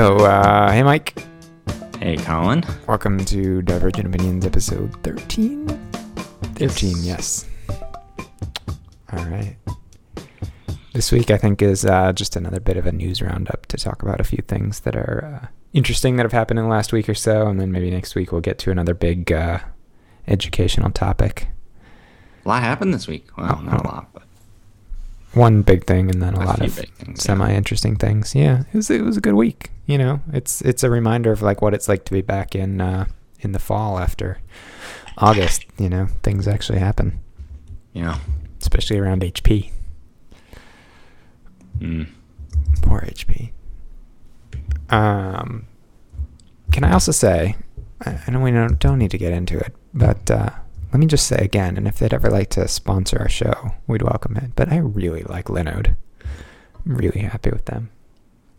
So, uh, hey, Mike. Hey, Colin. Welcome to Divergent Opinions episode 13. 13, yes. All right. This week, I think, is uh, just another bit of a news roundup to talk about a few things that are uh, interesting that have happened in the last week or so. And then maybe next week we'll get to another big uh, educational topic. A lot happened this week. Well, Oh, not a lot, One big thing and then a, A lot of things, semi interesting things. Yeah, it was it was a good week. You know, it's it's a reminder of like what it's like to be back in uh, in the fall after August. You know, things actually happen, you know, especially around HP. mm, Poor HP. Um, can I also say, I I know we don't, don't need to get into it, but uh, let me just say again, and if they'd ever like to sponsor our show, we'd welcome it. But I really like Linode. I'm really happy with them.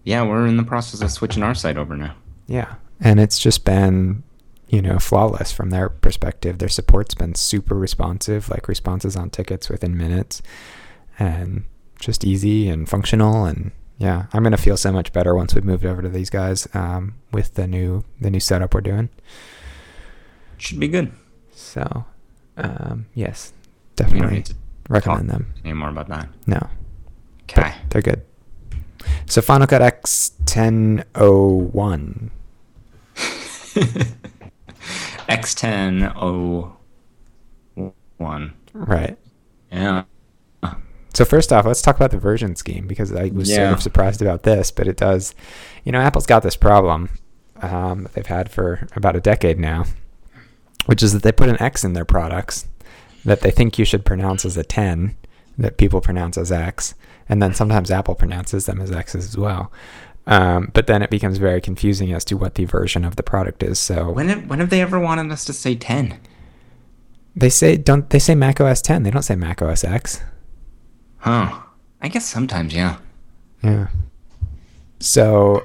yeah, we're in the process of switching our site over now. Yeah. And it's just been, you know, flawless from their perspective. Their support's been super responsive, like responses on tickets within minutes and just easy and functional and yeah, I'm gonna feel so much better once we've moved over to these guys um, with the new the new setup we're doing. Should be good. So, um, yes, We don't definitely need to recommend them. any more about that. No, Okay. they're good. So Final Cut X 1001. X1001. Right. Yeah. So first off, let's talk about the version scheme because I was sort of surprised about this, but it does. You know, Apple's got this problem um, that they've had for about a decade now, which is that they put an X in their products that they think you should pronounce as a 10, that people pronounce as X, and then sometimes Apple pronounces them as X's as well. Um, but then it becomes very confusing as to what the version of the product is. So When have, when have they ever wanted us to say 10? they say don't they say Mac OS 10? They don't say Mac OS X. Huh. I guess sometimes, yeah. Yeah. So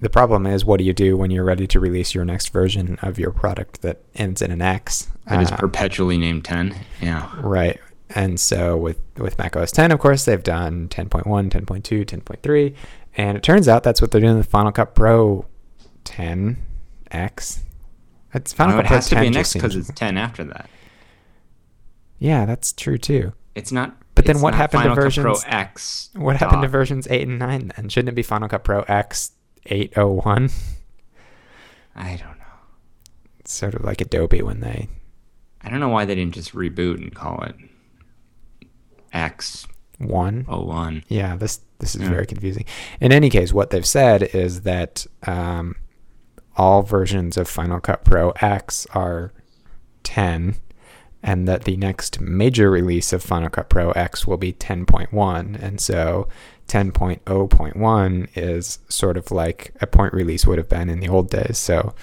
the problem is, what do you do when you're ready to release your next version of your product that ends in an X? It is Uh, perpetually named 10. Yeah. right. And so with with Mac OS 10, of course, they've done 10.1, 10.2, 10.3, and it turns out that's what they're doing with Final Cut Pro 10X. It's Final Oh, Cut it Pro has to 10 be an X because it's 10 after that. yeah, that's true too. It's not. But then what happened to Final Cut versions- Pro X? What happened to versions 8 and 9 then? Shouldn't it be Final Cut Pro X 801? I don't know. It's sort of like Adobe when they I don't know why they didn't just reboot and call it X01. one. Yeah, this this is Yeah. very confusing. In any case, what they've said is that um, all versions of Final Cut Pro X are 10, and that the next major release of Final Cut Pro X will be 10.1, and so 10.0.1 is sort of like a point release would have been in the old days. So,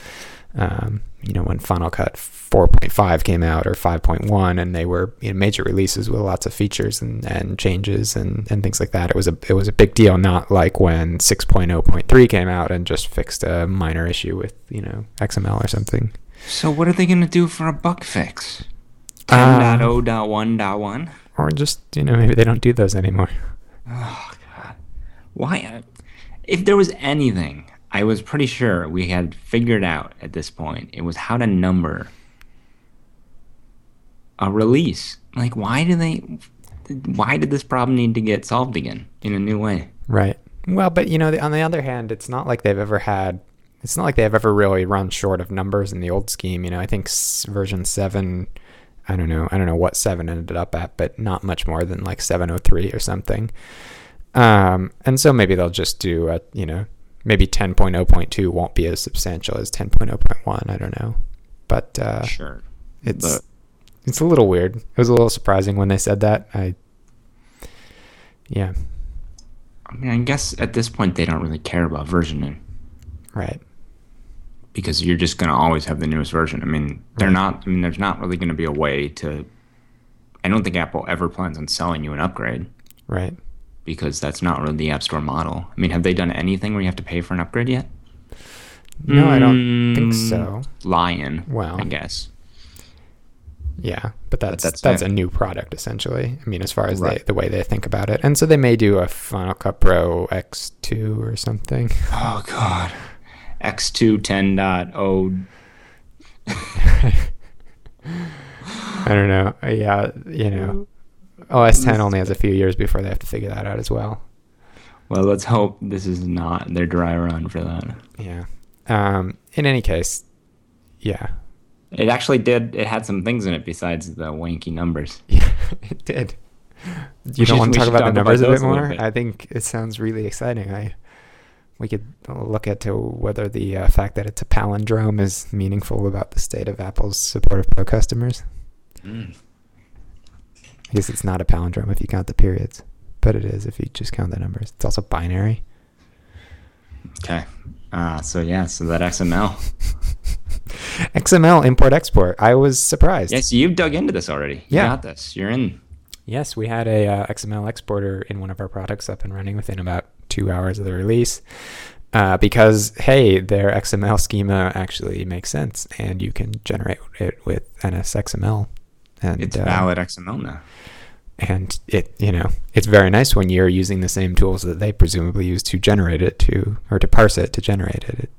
um, you know, when Final Cut 4.5 came out or 5.1, and they were you know, major releases with lots of features and, and changes and, and things like that. It was a it was a big deal, not like when 6.0.3 came out and just fixed a minor issue with you know XML or something. So what are they gonna do for a bug fix? Uh, 10.0.1.1? Or just you know maybe they don't do those anymore. Why? If there was anything, I was pretty sure we had figured out at this point. It was how to number a release. Like, why do they? Why did this problem need to get solved again in a new way? Right. Well, but you know, on the other hand, it's not like they've ever had. It's not like they've ever really run short of numbers in the old scheme. You know, I think version seven. I don't know. I don't know what seven ended up at, but not much more than like seven oh three or something. Um, and so maybe they'll just do a, you know, maybe ten point oh point two won't be as substantial as ten point oh point one. I don't know, but uh, Sure. it's But- it's a little weird. It was a little surprising when they said that. I, yeah, I mean, I guess at this point they don't really care about versioning right. because you're just going to always have the newest version. I mean, they're Right. not. I mean, there's not really going to be a way to. I don't think Apple ever plans on selling you an upgrade Right. Because that's not really the App Store model. I mean, have they done anything where you have to pay for an upgrade yet? No, I don't think Mm, so. Lion. Well. I guess. Yeah, but that's that's that's, a new product essentially. I mean, as far as Right. they, the way they think about it, and so they may do a Final Cut Pro X2 or something. Oh God. X2 10.0. I don't know. Yeah, you know, OS 10 only has a few years before they have to figure that out as well. Well, let's hope this is not their dry run for that. Yeah. Um, in any case, yeah, It actually did. It had some things in it besides the wanky numbers. yeah, it did. You should- don't want to talk about talk the about numbers a bit those a more? bit. I think it sounds really exciting. I we could look at to whether the uh, fact that it's a palindrome is meaningful about the state of Apple's support of pro customers. Mm. I guess it's not a palindrome if you count the periods, but it is if you just count the numbers. It's also binary. Okay. Uh, so yeah, so that XML. XML import export. I was surprised. Yes, you've dug into this already. You Yeah. got this. You're in. Yes, we had a uh, XML exporter in one of our products up and running within about two hours of the release. Uh, because hey, their XML schema actually makes sense, and you can generate it with NSXML, and It's uh, valid XML now. and it you know it's very nice when you're using the same tools that they presumably use to generate it to or to parse it to generate it. It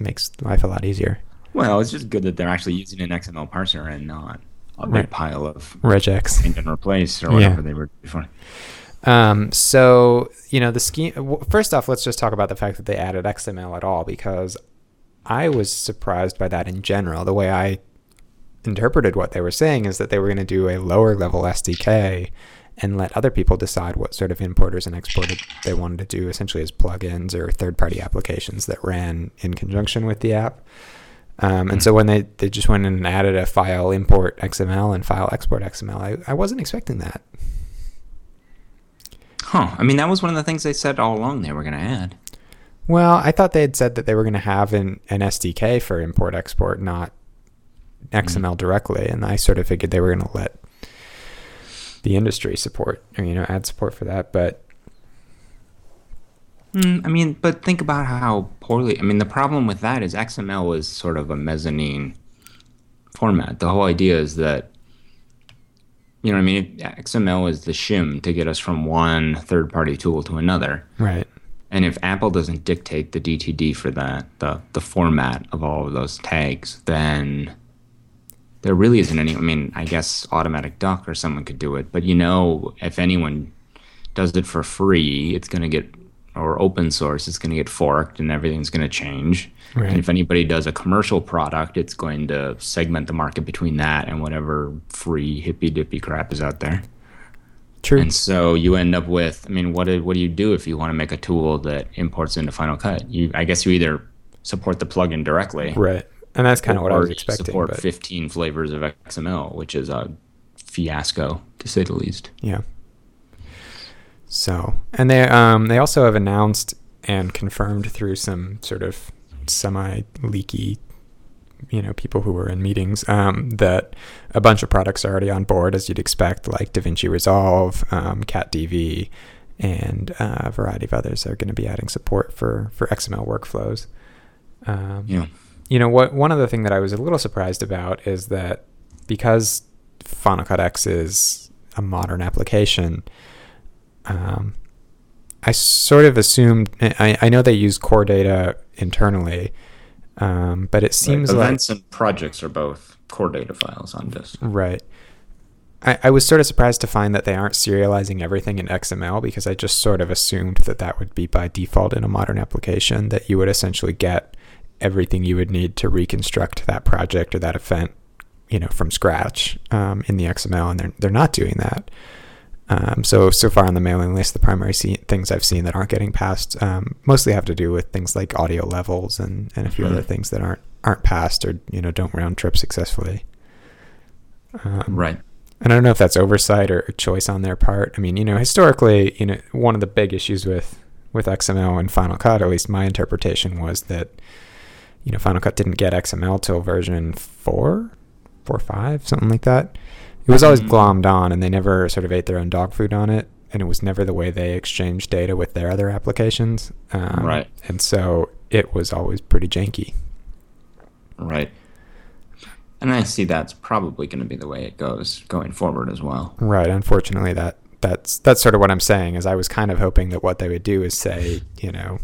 makes life a lot easier. Well, it's just good that they're actually using an XML parser and not a big Right. pile of Regex. and replace or Yeah. whatever they were before. Um, so you know the scheme. First off, let's just talk about the fact that they added XML at all because I was surprised by that in general. The way I interpreted what they were saying is that they were going to do a lower level SDK and let other people decide what sort of importers and exporters they wanted to do, essentially as plugins or third party applications that ran in conjunction with the app. Um, and so when they, they just went in and added a file import XML and file export XML, I, I wasn't expecting that. Huh. I mean, that was one of the things they said all along they were going to add. Well, I thought they had said that they were going to have an, an SDK for import export, not XML directly, and I sort of figured they were going to let the industry support or you know add support for that. But Hmm, I mean, but think about how poorly. I mean, the problem with that is XML is sort of a mezzanine format. The whole idea is that, you know, what I mean, XML is the shim to get us from one third-party tool to another. right, And if Apple doesn't dictate the DTD for that, the the format of all of those tags, then there really isn't any. I mean, I guess Automatic Duck or someone could do it, but you know, if anyone does it for free, it's going to get or open source, it's going to get forked and everything's going to change. Right. And if anybody does a commercial product, it's going to segment the market between that and whatever free hippy dippy crap is out there. true. And so you end up with, I mean, what do, what do you do if you want to make a tool that imports into Final Cut? You, I guess you either support the plugin directly, right, and that's kind of what I was expecting. support But 15 flavors of XML, which is a fiasco to say the least. yeah. So, and they um they also have announced and confirmed through some sort of semi leaky, you know, people who were in meetings um, that a bunch of products are already on board, as you'd expect, like DaVinci Resolve, um, CatDV, and uh, a variety of others are going to be adding support for for XML workflows. Um, know, you know what one other thing that I was a little surprised about is that because Final Cut X is a modern application, um, I sort of assumed I, I know they use core data internally, um, but it seems like events and projects are both core data files on disk. Right. I, I was sort of surprised to find that they aren't serializing everything in XML because I just sort of assumed that that would be by default in a modern application, that you would essentially get everything you would need to reconstruct that project or that event, you know, from scratch um, in the XML, and they're they're not doing that. Um, so so far on the mailing list, the primary see- things I've seen that aren't getting passed um, mostly have to do with things like audio levels and, and a few Mhm. other things that aren't aren't passed or you know don't round trip successfully. Um, Right. and I don't know if that's oversight or a choice on their part. I mean, you know, historically, you know, one of the big issues with with XML and Final Cut, at least my interpretation was that, you know, Final Cut didn't get XML till version four, four, five, something like that. It was always Mhm. glommed on, and they never sort of ate their own dog food on it. And it was never the way they exchanged data with their other applications. Um, Right. And so it was always pretty janky. Right. And I see that's probably going to be the way it goes going forward as well. Right. Unfortunately, that that's that's sort of what I'm saying. Is I was kind of hoping that what they would do is say, you know,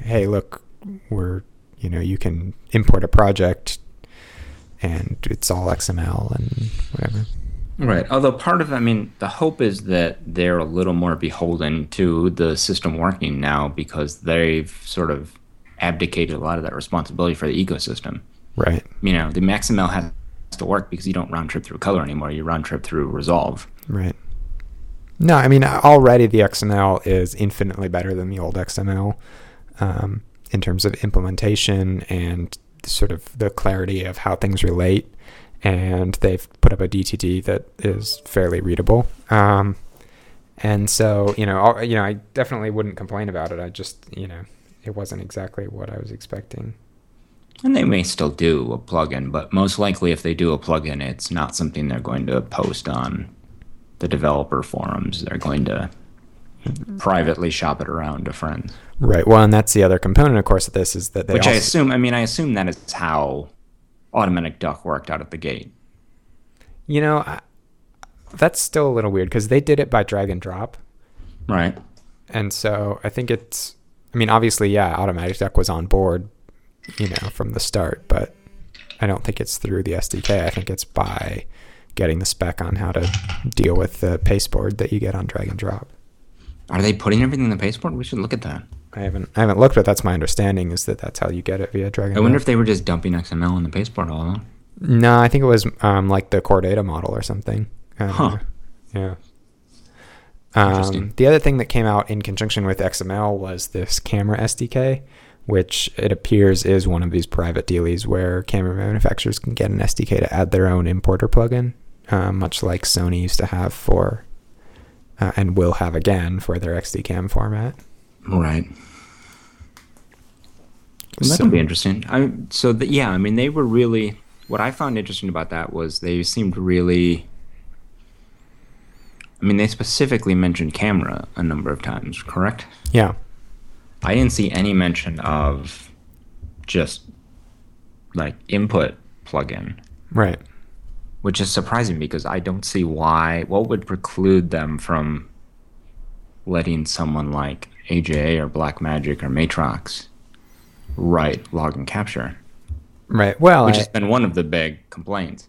hey, look, we're, you know, you can import a project, and it's all XML and whatever. Right. Although part of, I mean, the hope is that they're a little more beholden to the system working now because they've sort of abdicated a lot of that responsibility for the ecosystem. Right. You know, the XML has to work because you don't round trip through color anymore. You round trip through resolve. Right. No, I mean already the XML is infinitely better than the old XML um, in terms of implementation and sort of the clarity of how things relate. And they've put up a DTD that is fairly readable. Um, and so you know, I'll, you know, I definitely wouldn't complain about it. I just you know, it wasn't exactly what I was expecting. And they may still do a plugin, but most likely, if they do a plugin, it's not something they're going to post on the developer forums. They're going to Mm-hmm. privately shop it around to friends. Right. Well, and that's the other component, of course, of this is that they Which also, I assume, I mean, I assume that is how Automatic Duck worked out at the gate. you know, I, that's still a little weird because they did it by drag and drop, Right. and so I think it's. I mean, obviously, yeah, Automatic Duck was on board, you know, from the start, but I don't think it's through the SDK. I think it's by getting the spec on how to deal with the pasteboard that you get on drag and drop. Are they putting everything in the pasteboard? We should look at that. I haven't I haven't looked, but that's my understanding is that that's how you get it via Dragon. I wonder if they were just dumping XML in the pasteboard all along. No, I think it was um, like the core data model or something. Huh. know. Yeah. Interesting. Um, the other thing that came out in conjunction with XML was this camera SDK, which it appears is one of these private dealies where camera manufacturers can get an SDK to add their own importer plugin, uh, much like Sony used to have for, uh, and will have again for their XDCAM format. Right. Well, So- that'll be interesting. I so the, yeah, I mean they were really what I found interesting about that was they seemed really I mean they specifically mentioned camera a number of times, correct? Yeah. I didn't see any mention of just like input plugin, Right. Which is surprising because I don't see why what would preclude them from letting someone like AJA or Blackmagic or Matrox write log and capture. Right. Well, which I- has been one of the big complaints.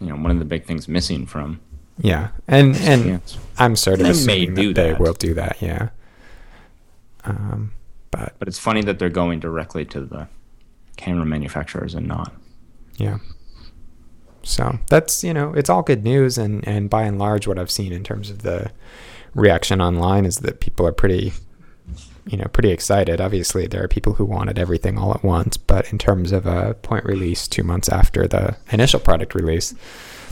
You know, one of the big things missing from. yeah, and and Yes. I'm sort of They assuming that they will do that. Yeah. Um, but But it's funny that they're going directly to the camera manufacturers and not. Yeah. So that's you know it's all good news and and by and large what I've seen in terms of the reaction online is that people are pretty you know pretty excited. Obviously there are people who wanted everything all at once, but in terms of a point release two months after the initial product release,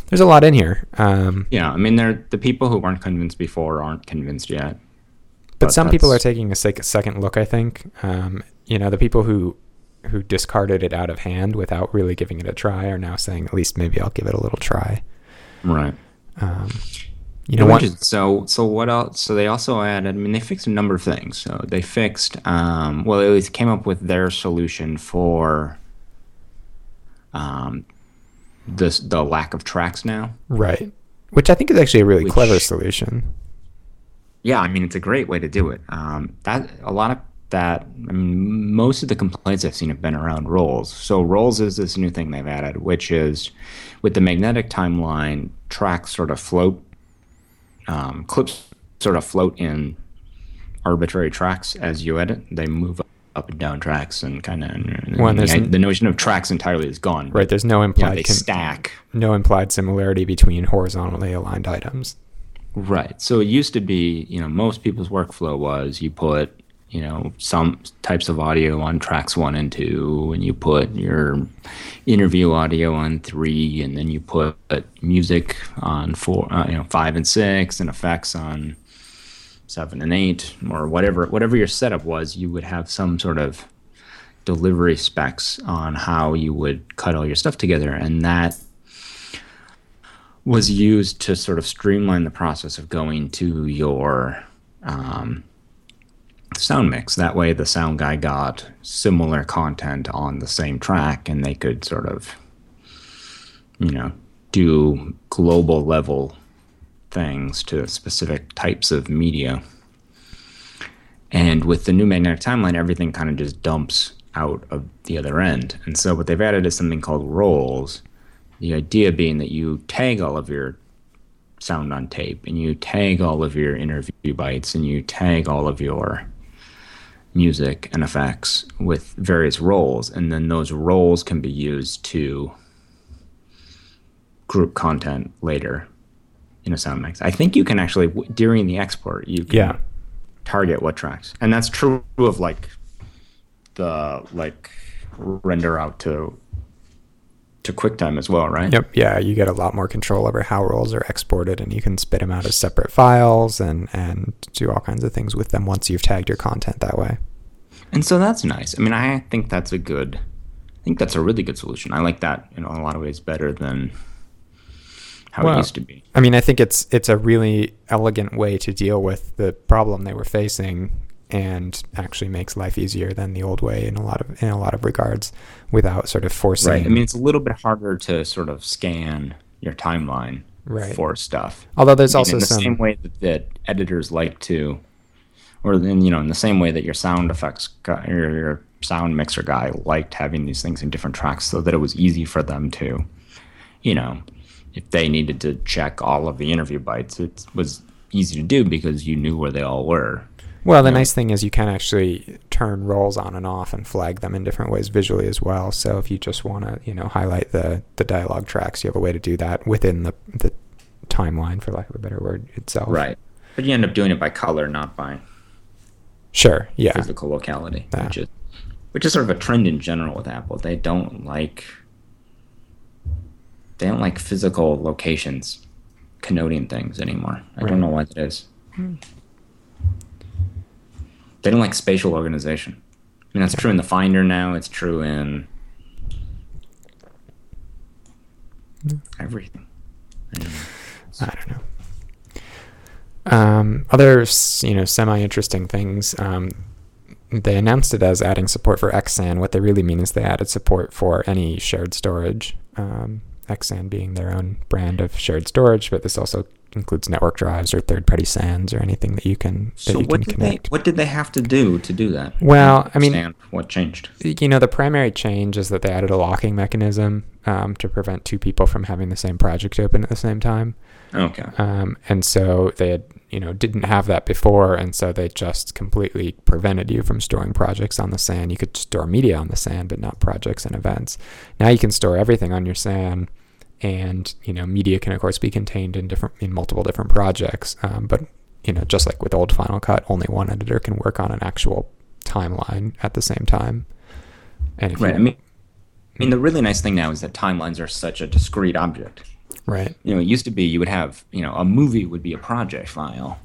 there's a lot in here. Um, Yeah, I mean, they're the people who weren't convinced before aren't convinced yet. but, But some people are taking a second look. I think um, you know the people who who discarded it out of hand without really giving it a try are now saying at least maybe I'll give it a little try. Right. Um, you know Yeah, what? so so what else? So they also added. I mean, they fixed a number of things. So they fixed. Um, well, at least came up with their solution for. Um, this the lack of tracks now. Right. Which I think is actually a really Which- clever solution. Yeah, I mean it's a great way to do it. Um, that a lot of that. I mean, most of the complaints I've seen have been around roles. So roles is this new thing they've added, which is with the magnetic timeline, tracks sort of float, um, clips sort of float in arbitrary tracks as you edit. They move up and down tracks and kind of. Well, the, the notion of tracks entirely is gone. Right. There's no implied Yeah, they con- stack. no implied similarity between horizontally aligned items. Right. So it used to be, you know, most people's workflow was you put, you know, some types of audio on tracks one and two, and you put your interview audio on three, and then you put music on four, uh, you know, five and six, and effects on seven and eight, or whatever, whatever your setup was. You would have some sort of delivery specs on how you would cut all your stuff together, and that was used to sort of streamline the process of going to your um, sound mix. That way, the sound guy got similar content on the same track, and they could sort of, you know, do global level things to specific types of media. And with the new magnetic timeline, everything kind of just dumps out of the other end. And so, what they've added is something called roles. The idea being that you tag all of your sound on tape and you tag all of your interview bites and you tag all of your music and effects with various roles, and then those roles can be used to group content later in a sound mix. I think you can actually during the export you can Yeah. target what tracks, and that's true of like the like render out to to QuickTime as well, right? Yep. Yeah, you get a lot more control over how roles are exported, and you can spit them out as separate files and and do all kinds of things with them once you've tagged your content that way. And so that's nice. I mean, I think that's a good. I think that's a really good solution. I like that in a lot of ways better than how Well, it used to be. I mean, I think it's it's a really elegant way to deal with the problem they were facing, and actually makes life easier than the old way in a lot of in a lot of regards, without sort of forcing. Right. I mean, it's a little bit harder to sort of scan your timeline Right. for stuff. Although there's I mean, also in the some same way that, that editors like to, or then you know, in the same way that your sound effects guy, or your sound mixer guy liked having these things in different tracks, so that it was easy for them to, you know, if they needed to check all of the interview bites, it was easy to do because you knew where they all were. Well, the Yeah. nice thing is you can actually turn roles on and off and flag them in different ways visually as well. So if you just want to, you know, highlight the the dialogue tracks, you have a way to do that within the the timeline, for lack of a better word, itself. Right. But you end up doing it by color, not by Sure. Yeah. physical locality, Yeah. which is which is sort of a trend in general with Apple. They don't like they don't like physical locations connoting things anymore. I Right. don't know why that is. Hmm. They don't like spatial organization. I mean, that's true in the Finder now. It's true in everything. I don't know. Um, other, you know, semi-interesting things. Um, they announced it as adding support for XSAN. What they really mean is they added support for any shared storage. Um, XSAN being their own brand of shared storage, but this also includes network drives or third-party SANs or anything that you can that So you what can did they what did they have to do to do that? Well, I mean- what changed? you know, the primary change is that they added a locking mechanism um, to prevent two people from having the same project open at the same time. Okay. Um, and so they had, you know, didn't have that before, and so they just completely prevented you from storing projects on the SAN You could store media on the SAN but not projects and events. Now you can store everything on your SAN and you know, media can of course be contained in different, in multiple different projects. Um, but you know, just like with old Final Cut, only one editor can work on an actual timeline at the same time. And if Right. you, I mean, I mean, the really nice thing now is that timelines are such a discrete object. Right, You know, it used to be you would have, you know, a movie would be a project file,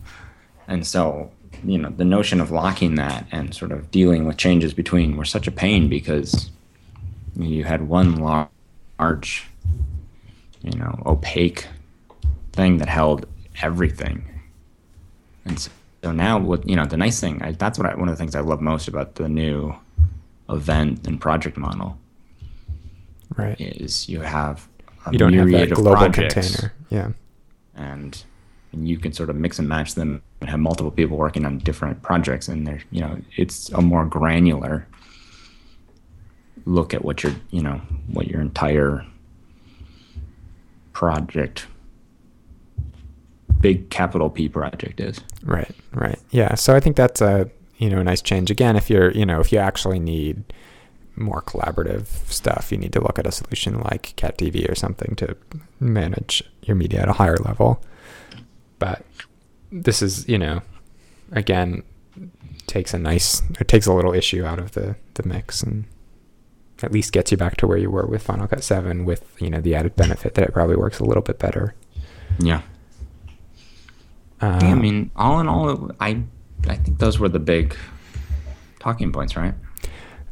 and so you know the notion of locking that and sort of dealing with changes between were such a pain because you had one large, you know, opaque thing that held everything, and so, so now what you know the nice thing I, that's what I, one of the things I love most about the new event and project model right. is you have a You don't have that global projects, container. Yeah. and and you can sort of mix and match them and have multiple people working on different projects and they're you know it's a more granular look at what your you know what your entire project big capital P project is Right, right. Yeah. So I think that's a you know a nice change. Again, if you're you know if you actually need more collaborative stuff, you need to look at a solution like CatDV or something to manage your media at a higher level. But this is you know again takes a nice it takes a little issue out of the the mix and at least gets you back to where you were with Final Cut 7 with you know the added benefit that it probably works a little bit better. yeah Um, I mean all in all I I think those were the big talking points right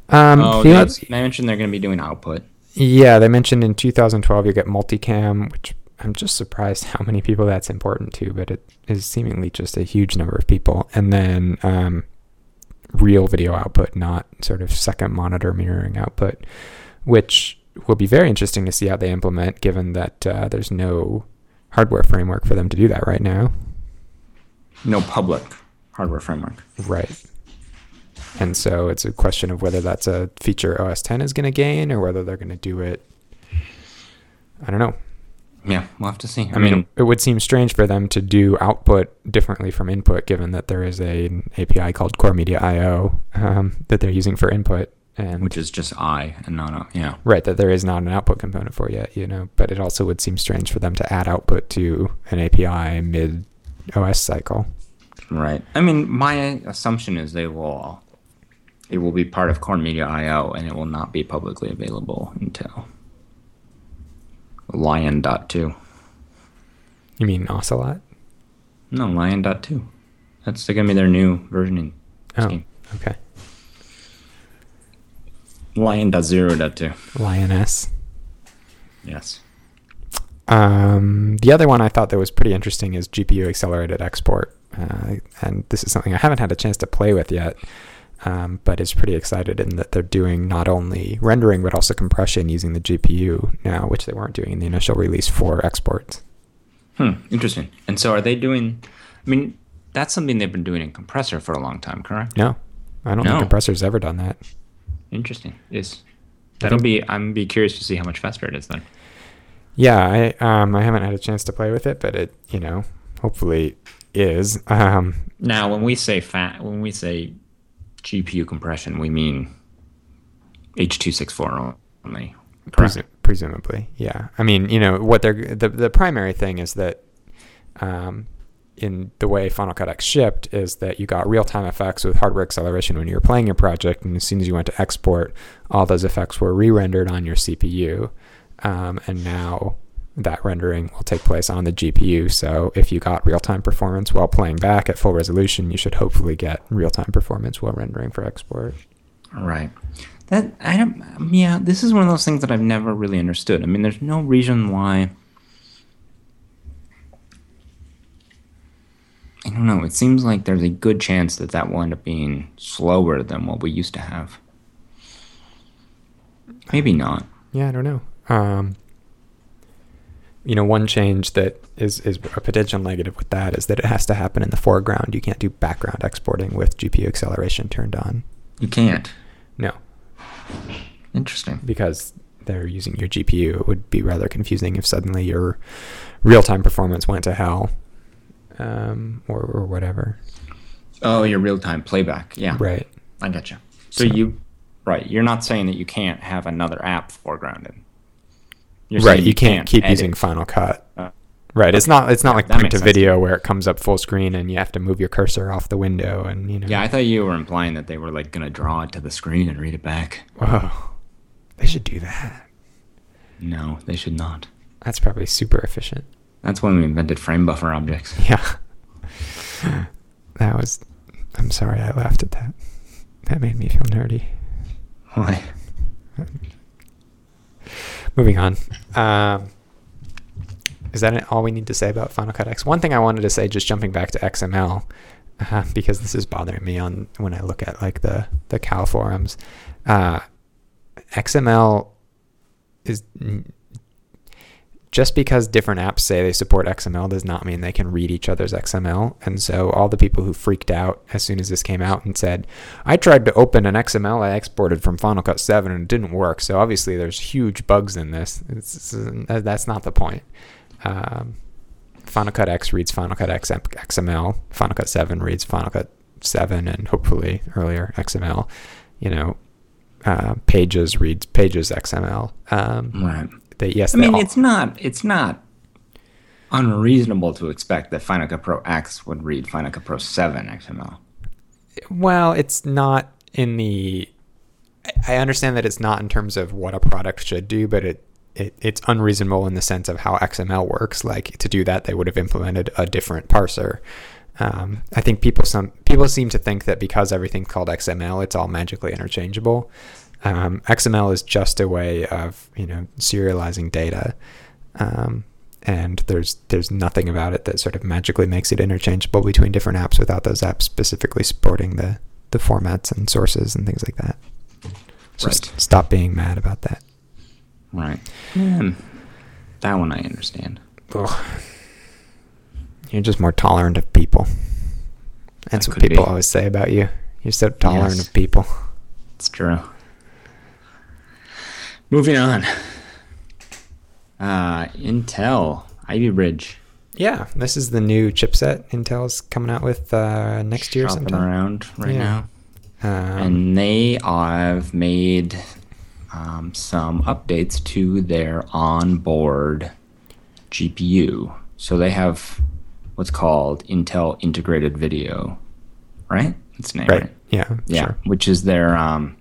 um, oh the they, they mentioned they're going to be doing output Yeah, they mentioned in 2012 you'll get multicam, which I'm just surprised how many people that's important to, but it is seemingly just a huge number of people. And then um, real video output, not sort of second monitor mirroring output, which will be very interesting to see how they implement, given that uh, there's no hardware framework for them to do that right now. No public hardware framework. Right. And so it's a question of whether that's a feature OS 10 is going to gain or whether they're going to do it. I don't know. Yeah, we'll have to see. I, I mean, mean, it would seem strange for them to do output differently from input, given that there is a, an API called Core Media I/O um, that they're using for input, and which is just I and not a yeah. right that there is not an output component for yet. You know, but it also would seem strange for them to add output to an API mid OS cycle. Right. I mean, my assumption is they will. It will be part of Core Media I/O, and it will not be publicly available until Lion dot two. You mean Ocelot? No, Lion dot two. That's gonna be their new versioning Oh, scheme. okay. Lion dot zero dot two. Lioness. Yes. Um, the other one I thought that was pretty interesting is GPU accelerated export, uh, and this is something I haven't had a chance to play with yet, um, but is pretty excited in that they're doing not only rendering but also compression using the GPU now, which they weren't doing in the initial release for exports. Hmm. Interesting. And so, are they doing? I mean, that's something they've been doing in compressor for a long time, correct? No, I don't No. think compressor's ever done that. Interesting. Yes. That'll be. I'm be curious to see how much faster it is then. Yeah, I um, I haven't had a chance to play with it, but it you know hopefully is. Um, Now, when we say fat, when we say GPU compression, we mean H.264 only. Presumably, yeah. I mean, you know, what they're the the primary thing is that, um, in the way Final Cut X shipped is that you got real time effects with hardware acceleration when you were playing your project, and as soon as you went to export, all those effects were re-rendered on your CPU, um, and now that rendering will take place on the GPU. So if you got real time performance while playing back at full resolution, you should hopefully get real time performance while rendering for export. Right. That I don't. Yeah, this is one of those things that I've never really understood. I mean, there's no reason why. I don't know. It seems like there's a good chance that that will end up being slower than what we used to have. Maybe not. Yeah, I don't know. Um, you know, one change that is is a potential negative with that is that it has to happen in the foreground. You can't do background exporting with GPU acceleration turned on. You can't. No, Interesting. because they're using your GPU. It would be rather confusing if suddenly your real time performance went to hell, um, or or whatever. Oh, your real time playback. Yeah. Right. I gotcha. So, So- you, right? You're not saying that you can't have another app foregrounded. You're right. You can't keep edit. using Final Cut. Uh, Right. It's not. It's not like that print makes to sense. video where it comes up full screen and you have to move your cursor off the window and you know. Yeah, I thought you were implying that they were like gonna draw it to the screen and read it back. Whoa. They should do that. No, they should not. That's probably super efficient. That's when we invented frame buffer objects. Yeah. that was. I'm sorry I laughed at that. That made me feel nerdy. Why? Moving on. Um, is that all we need to say about Final Cut X? One thing I wanted to say, just jumping back to XML, uh, because this is bothering me on when I look at like the the Cal forums. Uh, XML is just because different apps say they support XML does not mean they can read each other's XML. And so all the people who freaked out as soon as this came out and said, I tried to open an XML I exported from Final Cut 7 and it didn't work. So obviously there's huge bugs in this. It's, it's- that's not the point. Um, Final Cut X reads Final Cut X XML. Final Cut 7 reads Final Cut 7 and hopefully earlier XML. You know, uh, Pages reads Pages XML. Um, Right. They, yes, I mean, all- it's not. It's not unreasonable to expect that Final Cut Pro X would read Final Cut Pro 7 XML. Well, it's not in the. I- I understand that it's not in terms of what a product should do, but it, it it's unreasonable in the sense of how XML works. Like to do that, they would have implemented a different parser. Um, I think people some people seem to think that because everything's called XML, it's all magically interchangeable. Um, XML is just a way of you know serializing data, um, and there's there's nothing about it that sort of magically makes it interchangeable between different apps without those apps specifically supporting the the formats and sources and things like that. So Right. s- stop being mad about that. Right. Yeah, that one I understand. Ugh. You're just more tolerant of people. That's That what people be. always say about you. You're so tolerant Yes. of people. It's true. Moving on. Uh, Intel Ivy Bridge Yeah, this is the new chipset Intel's coming out with uh, next year shopping sometime. around right Yeah. now, Um, and they have made um, some updates to their onboard GPU. So they have what's called Intel Integrated Video, right? That's the name, right. right? Yeah. yeah, Sure. which is their um,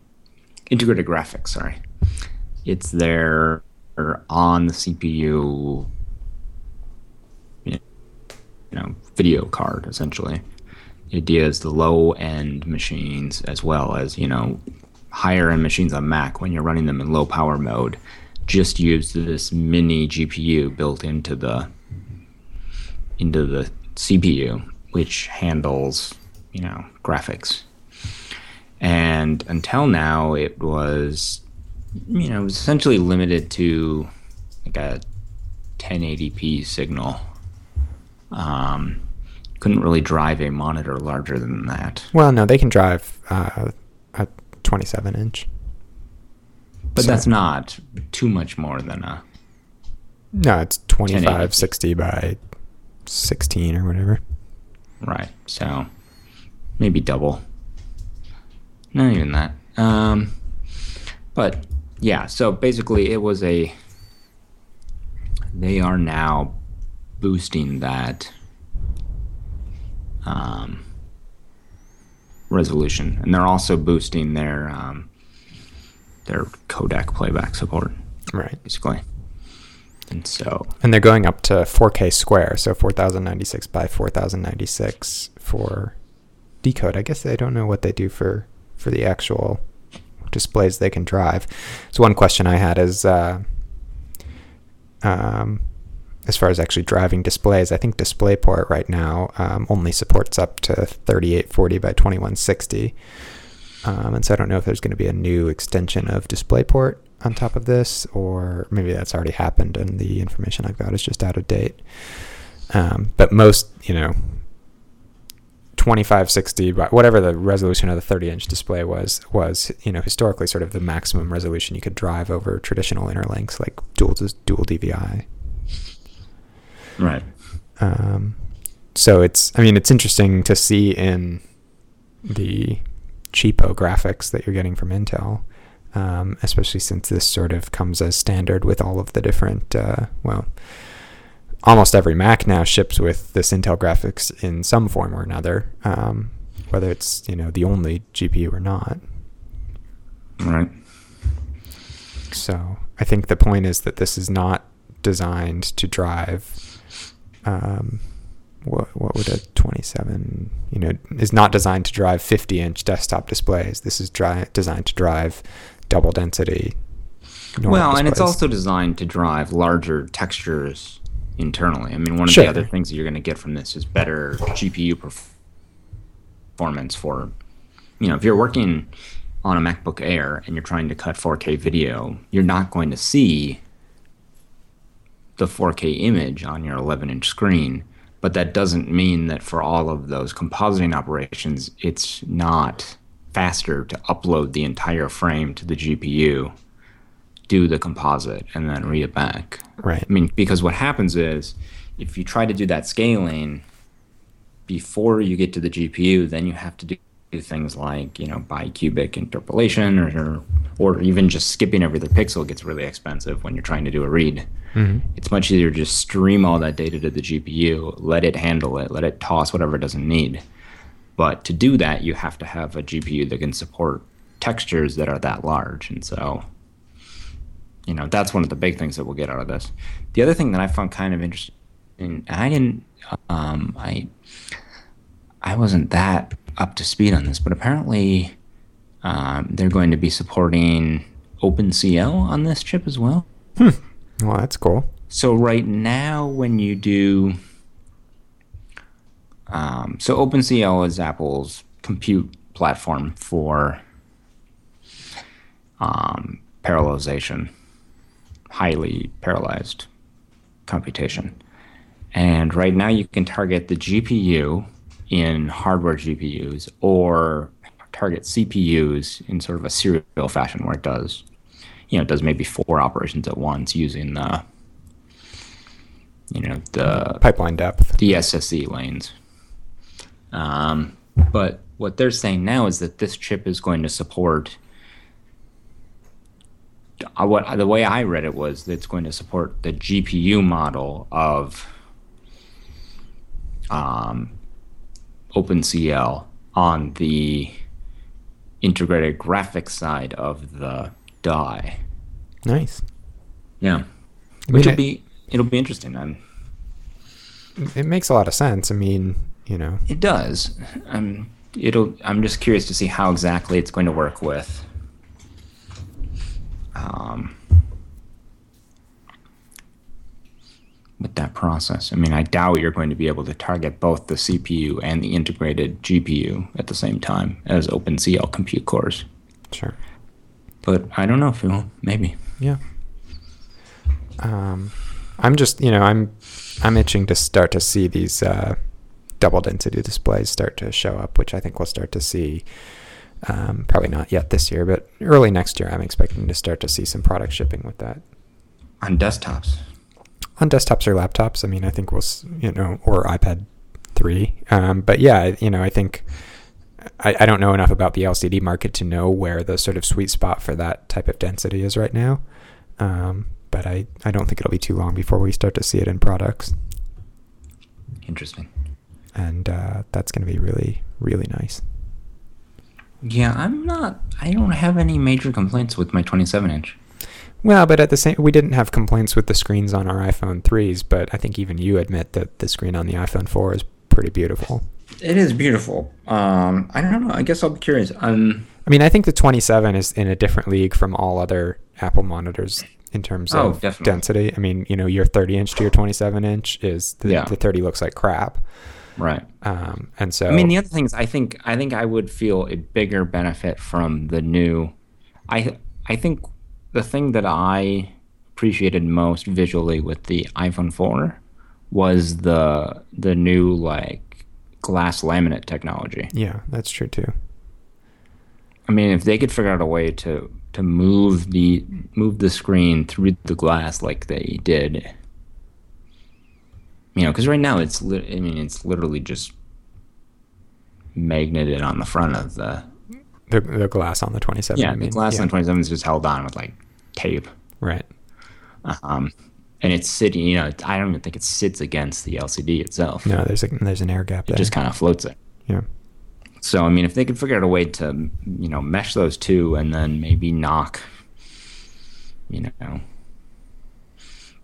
integrated graphics. Sorry, it's their on the CPU, you know, video card essentially. The idea is the low end machines as well as you know higher end machines on Mac when you're running them in low power mode. Just use this mini GPU built into the into the CPU, which handles you know graphics and until now it was you know it was essentially limited to like a 1080p signal um couldn't really drive a monitor larger than that Well, no, they can drive uh, a 27 inch. but So- that's not too much more than a No, it's 25, 1080p. 60 by 16 or whatever. right so maybe double not even that um but yeah so basically it was a they are now boosting that um, resolution, and they're also boosting their um, their codec playback support, Right. basically. And so, And they're going up to 4K square, so 4096 by 4096 for decode. I guess they don't know what they do for for the actual displays they can drive. So one question I had is, uh, um, as far as actually driving displays, I think DisplayPort right now um, only supports up to 3840 by 2160. Um, and so I don't know if there's going to be a new extension of DisplayPort on top of this, or maybe that's already happened and the information I've got is just out of date. Um, but most, you know, 2560 by whatever the resolution of the 30 inch display was was you know historically sort of the maximum resolution you could drive over traditional interlinks like dual dual DVI. right. Um, so it's, I mean, it's interesting to see in the cheapo graphics that you're getting from Intel, um, especially since this sort of comes as standard with all of the different, uh, well, almost every Mac now ships with this Intel graphics in some form or another, um, whether it's, you know, the only GPU or not. Right. So I think the point is that this is not designed to drive. Um, what what would a 27 you know is not designed to drive 50 inch desktop displays. This is dri- designed to drive double density. normal Well, and it's also designed to drive larger textures internally. I mean, one of Sure. the other things that you're going to get from this is better GPU perf- performance for, you know, if you're working on a MacBook Air and you're trying to cut 4K video, you're not going to see the 4K image on your 11 inch screen. But that doesn't mean that for all of those compositing operations, it's not faster to upload the entire frame to the GPU do the composite and then read it back. right. I mean, because what happens is if you try to do that scaling before you get to the GPU, then you have to do things like, you know, bicubic interpolation or, or even just skipping every other pixel gets really expensive when you're trying to do a read. Mhm. It's much easier to just stream all that data to the GPU, let it handle it, let it toss whatever it doesn't need. But to do that, you have to have a GPU that can support textures that are that large. And so, you know, that's one of the big things that we'll get out of this. The other thing that I found kind of interesting, and I didn't, um, I, I wasn't that up to speed on this, but apparently, um, they're going to be supporting OpenCL on this chip as well. Well, that's cool. So right now, when you do, um, so OpenCL is Apple's compute platform for um, parallelization, highly parallelized computation. And right now, you can target the GPU in hardware GPUs or target CPUs in sort of a serial fashion where it does, you know, it does maybe four operations at once using the, you know, the Pipeline depth. the SSE lanes. Um, but what they're saying now is that this chip is going to support. Uh, what the way I read it was that it's going to support the GPU model of um, OpenCL on the integrated graphics side of the die. Nice. Yeah, I which mean, will be it'll be interesting. I'm, It makes a lot of sense. I mean, you know, It does. Um, it'll. I'm just curious to see how exactly it's going to work with. Um, with that process, I mean, I doubt you're going to be able to target both the CPU and the integrated GPU at the same time as OpenCL compute cores. sure. But I don't know, Phil. Maybe. Yeah. Um, I'm just, you know, I'm, I'm itching to start to see these uh, double density displays start to show up, which I think we'll start to see. Um, probably not yet this year, but early next year, I'm expecting to start to see some product shipping with that On desktops. on desktops or laptops. I mean, I think we'll, you know, or iPad three. Um, but yeah, you know, I think I, I don't know enough about the LCD market to know where the sort of sweet spot for that type of density is right now. Um, but I, I don't think it'll be too long before we start to see it in products, Interesting. and uh, that's going to be really, really nice. Yeah, I'm not. I don't have any major complaints with my 27 inch. Well, but at the same, we didn't have complaints with the screens on our iPhone threes, but I think even you admit that the screen on the iPhone four is pretty beautiful. It is beautiful. Um, I don't know. I guess I'll be curious. Um, I mean, I think the 27 is in a different league from all other Apple monitors in terms Oh, of definitely. density. I mean, you know, your 30 inch to your 27 inch is the, Yeah. the 30 looks like crap. Right. Um, and so, I mean, the other thing is, I think I think I would feel a bigger benefit from the new. I I think the thing that I appreciated most visually with the iPhone 4 was the the new like glass laminate technology. yeah, that's true too. I mean, if they could figure out a way to to move the move the screen through the glass like they did, you know, because right now it's lit I mean, it's literally just magneted on the front of the The, the glass on the 27. yeah I the glass yeah, on the 27 is just held on with like tape, Right. um, and it's sitting. You know, I don't even think it sits against the LCD itself. No, there's a, there's an air gap it there. just kind of floats it. yeah. So I mean, if they could figure out a way to, you know, mesh those two and then maybe knock, you know,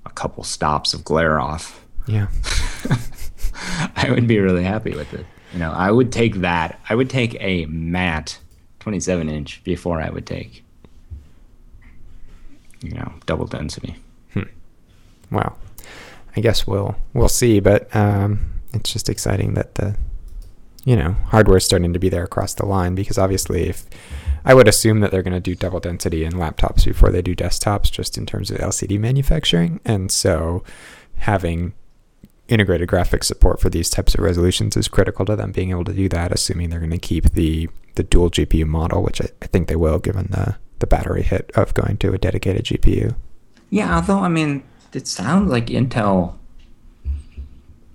a couple stops of glare off, Yeah. I would be really happy with it. You know, I would take that. I would take a matte 27 inch before I would take, you know, double density. Well, I guess we'll we'll see, but um, it's just exciting that the you know hardware is starting to be there across the line because obviously if I would assume that they're going to do double density in laptops before they do desktops, just in terms of LCD manufacturing, and so having integrated graphics support for these types of resolutions is critical to them being able to do that, assuming they're going to keep the the dual GPU model, which I, I think they will, given the the battery hit of going to a dedicated GPU. Yeah, although I mean, it sounds like Intel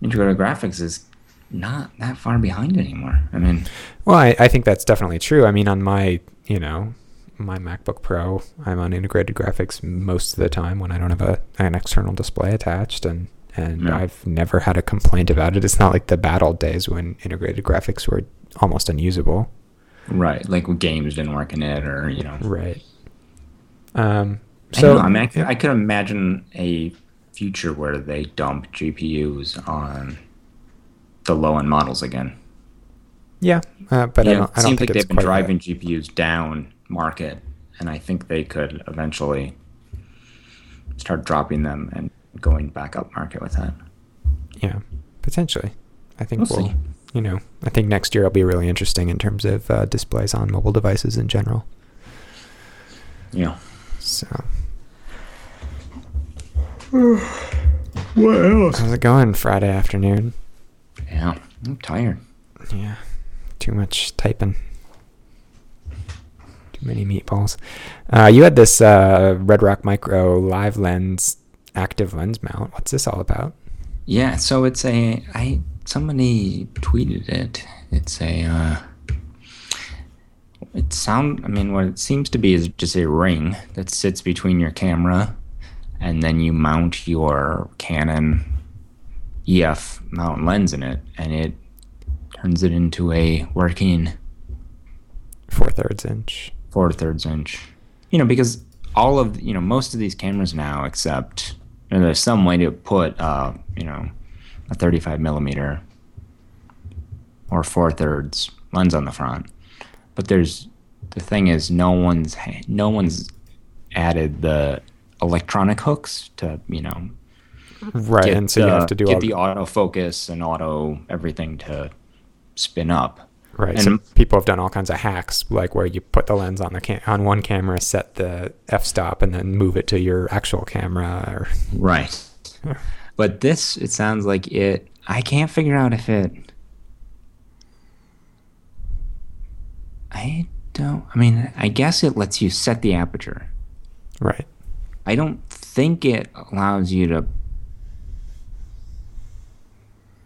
integrated graphics is not that far behind anymore. I mean, Well, I, I think that's definitely true. I mean, on my, you know, my MacBook Pro, I'm on integrated graphics most of the time when I don't have a, an external display attached, and and Yeah. I've never had a complaint about it. It's not like the bad old days when integrated graphics were almost unusable. right, like games didn't work in it, or you know. Right. Um. So know, I mean, I, could- I could imagine a future where they dump GPUs on the low end models again. yeah, uh, but I don't. it I don't seems think like they've been driving that. GPUs down market, and I think they could eventually start dropping them and going back up market with that. Yeah, potentially. I think We'll we'll see. you know, I think next year will be really interesting in terms of uh, displays on mobile devices in general. Yeah. So, What else? how's it going Friday afternoon? Yeah, I'm tired. Yeah, too much typing. Too many meatballs. Uh, you had this uh, Redrock Micro live lens active lens mount. What's this all about? Yeah, so it's a I somebody tweeted it. It's a uh it sound I mean what it seems to be is just a ring that sits between your camera and then you mount your Canon EF mount lens in it and it turns it into a working Four thirds inch. four thirds inch. You know, because all of you know most of these cameras now, except know, there's some way to put uh, you know a 35 millimeter or four thirds lens on the front, but there's the thing is no one's no one's added the electronic hooks to you know Right, get and so you have to do get all the autofocus and auto everything to spin up. Right. and- so people have done all kinds of hacks, like where you put the lens on the cam- on one camera, set the f-stop, and then move it to your actual camera. Or Right. But this, it sounds like it. I can't figure out if it. I don't. I mean, I guess it lets you set the aperture. right, I don't think it allows you to.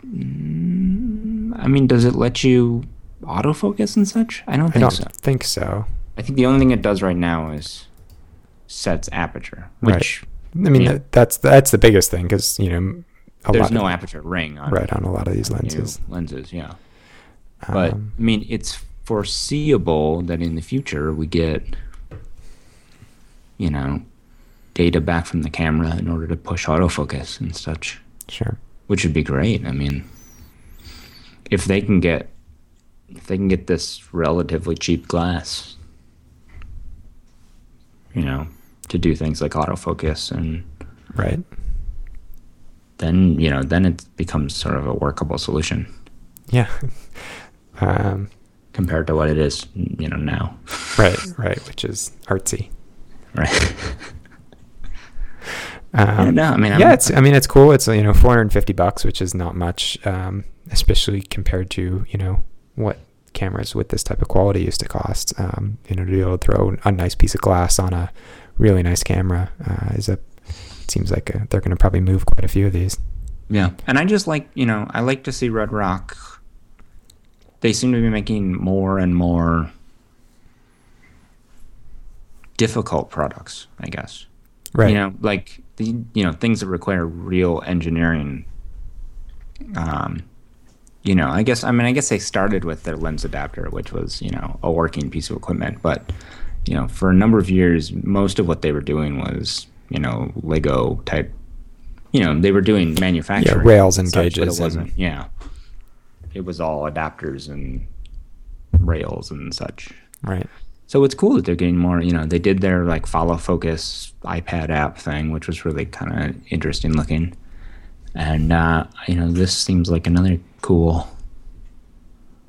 Mm, I mean, does it let you autofocus and such? I don't I think don't so. think so. I think the only thing it does right now is sets aperture, Right. which I mean, Yeah. that, that's that's the biggest thing because you know a there's lot no of, aperture ring on right on a lot of these lenses. lenses, yeah. But Um, I mean, it's foreseeable that in the future we get, you know, data back from the camera in order to push autofocus and such, sure. which would be great. I mean, if they can get, if they can get this relatively cheap glass, you know, to do things like autofocus, and Right. then you know, then it becomes sort of a workable solution Yeah. um, compared to what it is, you know, now. right. Right. Which is artsy. Right. Um, no, I mean, I'm- yeah, it's. I mean, it's cool. It's you know 450 bucks, which is not much, um, especially compared to you know what cameras with this type of quality used to cost. Um, you know, to be able to throw a nice piece of glass on a really nice camera uh, is a. It seems like a, they're going to probably move quite a few of these. Yeah, and I just like you know I like to see Redrock. They seem to be making more and more difficult products. I guess Right. you know like the you know things that require real engineering. Um, you know, I guess I mean I guess they started with their lens adapter, which was you know a working piece of equipment, but you know for a number of years most of what they were doing was you know Lego type. You know they were doing manufacturing rails and such, but gauges It wasn't. Yeah, it was all adapters and rails and such. right. So it's cool that they're getting more. You know, they did their like follow focus iPad app thing, which was really kind of interesting looking. And uh, you know, this seems like another cool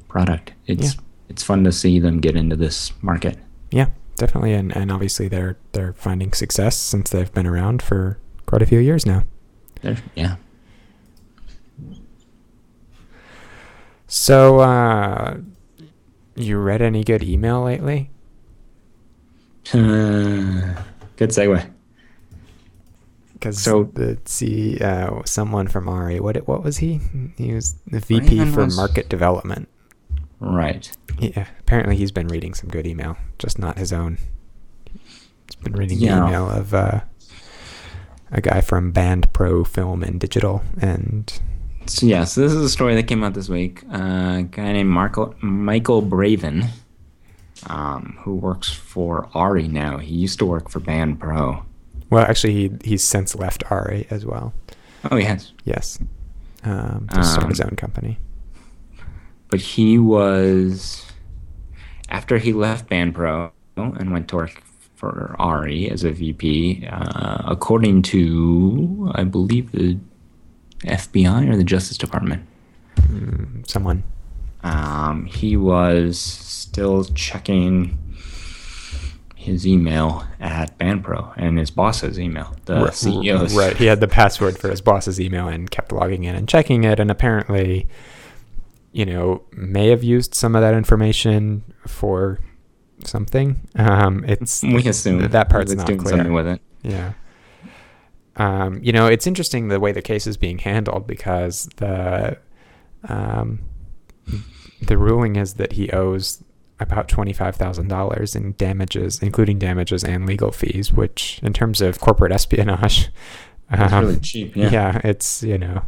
product. It's Yeah. it's fun to see them get into this market. Yeah, definitely, and and obviously they're they're finding success since they've been around for quite a few years now. They're, yeah. So, uh, you read any good email lately? Good segue. Because So- the see uh, someone from ARRI, what it- what was he? He was the VP for was- market development. Right. Yeah, apparently he's been reading some good email, just not his own. He's been reading Yeah. the email of uh, a guy from Band Pro Film and Digital, and So yeah, so this is a story that came out this week. Uh, a guy named Marco, Michael Bravin, um, who works for ARRI now. He used to work for Band Pro. Well, actually he he's since left ARRI as well. Oh, he has. Yes, um, to start his Um, own company. But he was after he left Band Pro and went to work for ARRI as a VP. Uh, according to, I believe the FBI or the Justice Department. Mm, someone. um, he was still checking his email at Band Pro and his boss's email, the R- CEO's. Right. He had the password for his boss's email and kept logging in and checking it, and apparently, you know, may have used some of that information for something. Um, it's We assume that part's not doing clear. something with it. Yeah. Um, you know, it's interesting the way the case is being handled because the um, the ruling is that he owes about twenty five thousand dollars in damages, including damages and legal fees, which, in terms of corporate espionage, It's um, really cheap. yeah. Yeah. it's you know,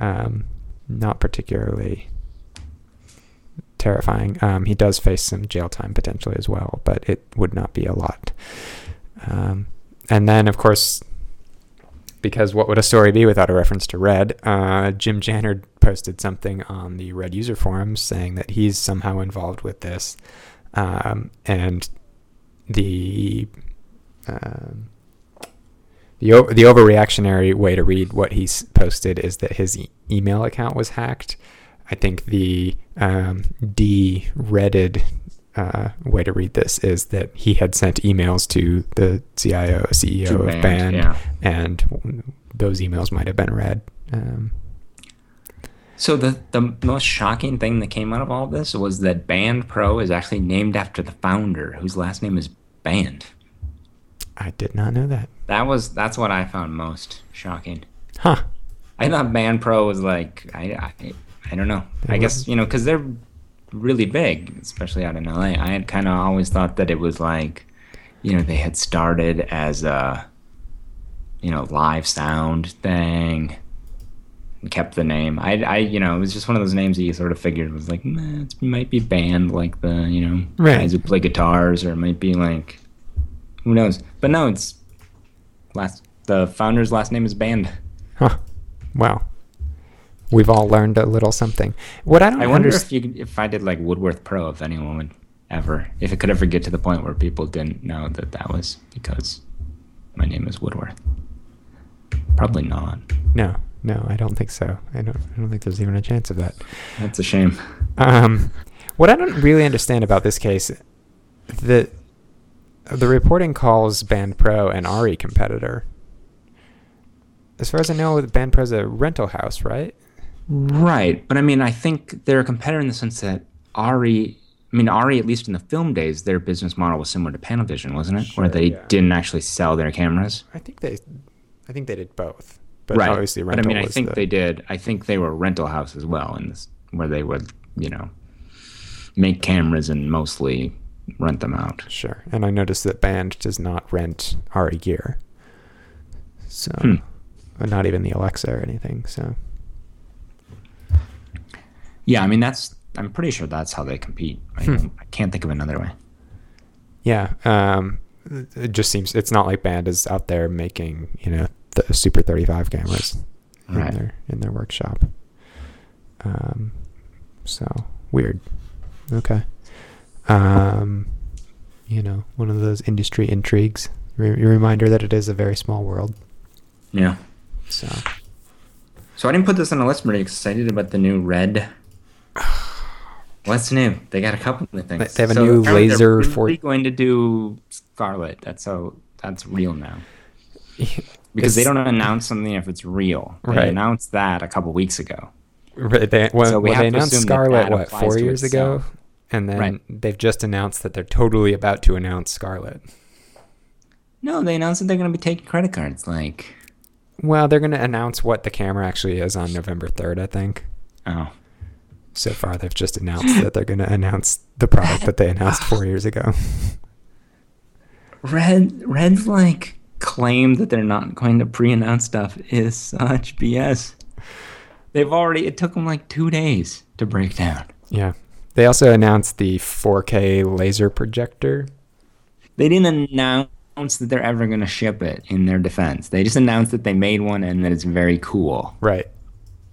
um, not particularly terrifying. Um, he does face some jail time potentially as well, but it would not be a lot. Um, and then, of course, because what would a story be without a reference to Red? Uh, Jim Jannard posted something on the Red user forums saying that he's somehow involved with this, um, and the um, the the overreactionary way to read what he's posted is that his e- email account was hacked. I think the um, de-redded uh, way to read this is that he had sent emails to the CIO, CEO To of Band, Band, yeah. and those emails might have been read. Um, So the the most shocking thing that came out of all this was that Band Pro is actually named after the founder, whose last name is Band. I did not know that. That was that's what I found most shocking. Huh. I thought Band Pro was like I I, I don't know. I guess you know because they're really big, especially out in LA. I had kind of always thought that it was like, you know, they had started as a, you know, live sound thing, and kept the name. I I you know it was just one of those names that you sort of figured was like nah, it might be band like the you know Right. guys who play guitars or it might be like who knows. But no, it's last the founder's last name is Band. Huh. Wow. We've all learned a little something. What I don't I wonder if you if I did like Woodworth Pro, if anyone would ever, if it could ever get to the point where people didn't know that that was because my name is Woodworth. Probably not. No, no, I don't think so. I don't. I don't think there's even a chance of that. That's a shame. Um, what I don't really understand about this case, the the reporting calls Band Pro an ARRI competitor. As far as I know, Band Pro's a rental house, right? Right, but I mean, I think they're a competitor in the sense that ARRI. I mean, ARRI, at least in the film days, their business model was similar to Panavision, wasn't it? Sure, Where they yeah. didn't actually sell their cameras. I think they, I think they did both. But right. obviously, but I mean, I think the- they did. I think they were a rental house as well, in this, where they would, you know, make cameras and mostly rent them out. Sure. And I noticed that Band does not rent ARRI gear. So, Hmm. not even the Alexa or anything. So, Yeah, I mean that's. I'm pretty sure that's how they compete. I, Hmm. I can't think of another way. yeah. Um, it- just seems it's not like Band is out there making you know the Super 35 cameras Right. in their in their workshop. Um, so weird. Okay. Um, you know, one of those industry intrigues. Re- reminder that it is a very small world. Yeah. So. So I didn't put this on the list. I'm really excited about the new red. What's new? They got a couple of things. They have a So new laser really for- going to do Scarlet. That's so. That's real now. Because they don't announce something if it's real. They Right. announced that a couple weeks ago. Right, they, well, So we well, they announced Scarlet what four years ago, and then Right. they've just announced that they're totally about to announce Scarlet. No, they announced that they're going to be taking credit cards. Like, Well, they're going to announce what the camera actually is on November third, I think. oh, So far, they've just announced that they're going to announce the product that they announced four years ago. Red Red's like claim that they're not going to pre-announce stuff is such BS. They've already. It took them like two days to break down. yeah, they also announced the 4K laser projector. They didn't announce that they're ever going to ship it. In their defense, they just announced that they made one and that it's very cool. Right.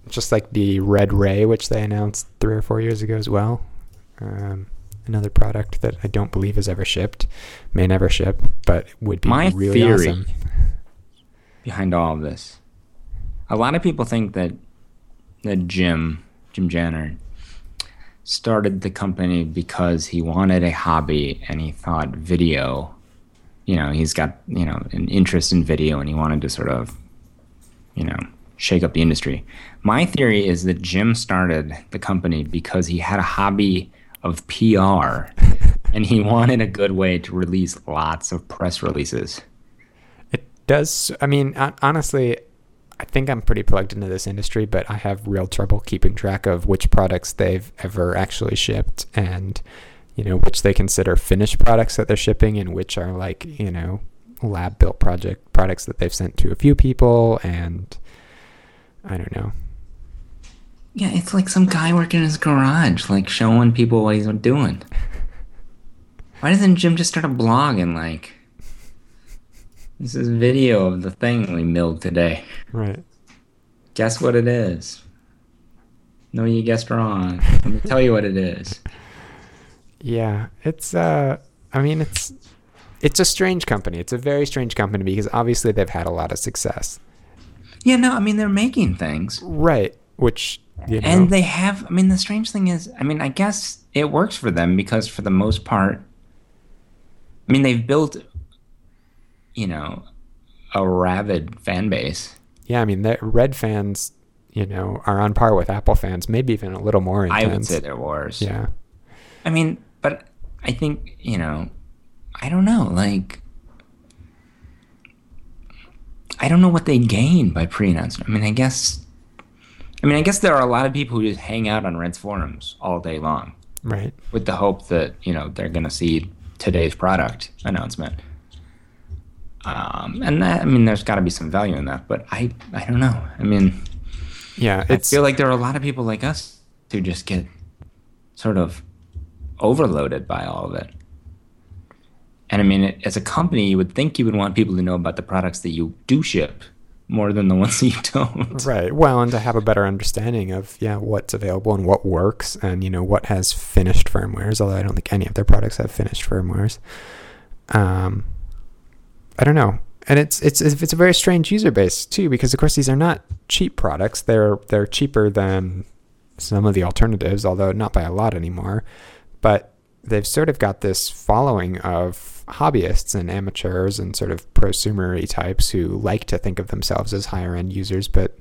Just like the Red Ray, which they announced three or four years ago as well. Um, another product that I don't believe has ever shipped, may never ship, but would be My really theory awesome. behind all of this, a lot of people think that that Jim Jim Jannard started the company because he wanted a hobby and he thought video, you know, he's got, you know, an interest in video and he wanted to sort of, you know, shake up the industry. My theory is that Jim started the company because he had a hobby of PR and he wanted a good way to release lots of press releases. It does. I mean, honestly, I think I'm pretty plugged into this industry, but I have real trouble keeping track of which products they've ever actually shipped and, you know, which they consider finished products that they're shipping and which are like, you know, lab built project products that they've sent to a few people and I don't know. Yeah, it's like some guy working in his garage, like showing people what he's doing. Why doesn't Jim just start a blog and like this is video of the thing we milled today. Right. Guess what it is? No, you guessed wrong. Let me tell you what it is. Yeah, it's uh I mean it's it's a strange company. It's a very strange company because obviously they've had a lot of success. Yeah, no, I mean they're making things. Right, which you know. And they have I mean the strange thing is, I mean I guess it works for them because for the most part I mean they've built you know, a rabid fan base. Yeah, I mean, the Red fans, you know, are on par with Apple fans, maybe even a little more intense. I would say they're worse. Yeah. I mean, but I think, you know, I don't know, like I don't know what they gain by pre-announcement. I mean, I guess I mean, I guess there are a lot of people who just hang out on Red's forums all day long. Right. With the hope that, you know, they're going to see today's product announcement. Um, and that, I mean, there's got to be some value in that, but I, I don't know. I mean, yeah, I feel like there are a lot of people like us who just get sort of overloaded by all of it. And I mean, as a company, you would think you would want people to know about the products that you do ship more than the ones that you don't. Right. Well, and to have a better understanding of yeah what's available and what works, and you know what has finished firmwares. Although I don't think any of their products have finished firmwares. Um, I don't know. And it's it's it's a very strange user base too, because of course these are not cheap products. They're they're cheaper than some of the alternatives, although not by a lot anymore. But they've sort of got this following of hobbyists and amateurs and sort of prosumery types who like to think of themselves as higher end users. But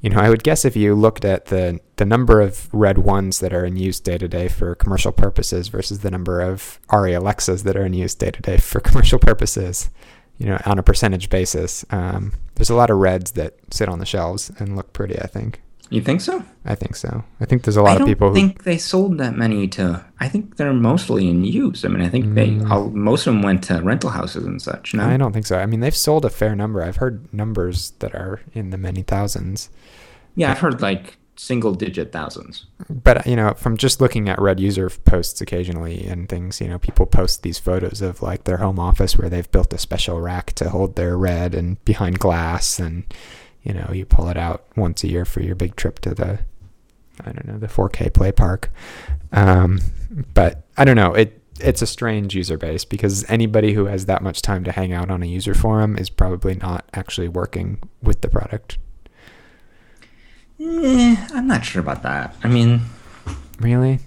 you know, I would guess if you looked at the the number of Red ones that are in use day to day for commercial purposes versus the number of ARRI Alexas that are in use day to day for commercial purposes, you know, on a percentage basis. Um, there's a lot of reds that sit on the shelves and look pretty. I think. You think so? I think so. I think there's a lot of people. I don't think they sold that many to. I think they're mostly in use. I mean, I think they mm. all, most of them went to rental houses and such. No, I don't think so. I mean, they've sold a fair number. I've heard numbers that are in the many thousands. Yeah, I've heard like single digit thousands. But you know, from just looking at Red user posts occasionally and things, you know, people post these photos of like their home office where they've built a special rack to hold their Red and behind glass, and you know, you pull it out once a year for your big trip to the, I don't know, the 4K play park. Um, but I don't know it. It's a strange user base because anybody who has that much time to hang out on a user forum is probably not actually working with the product Eh, I'm not sure about that. I mean, really?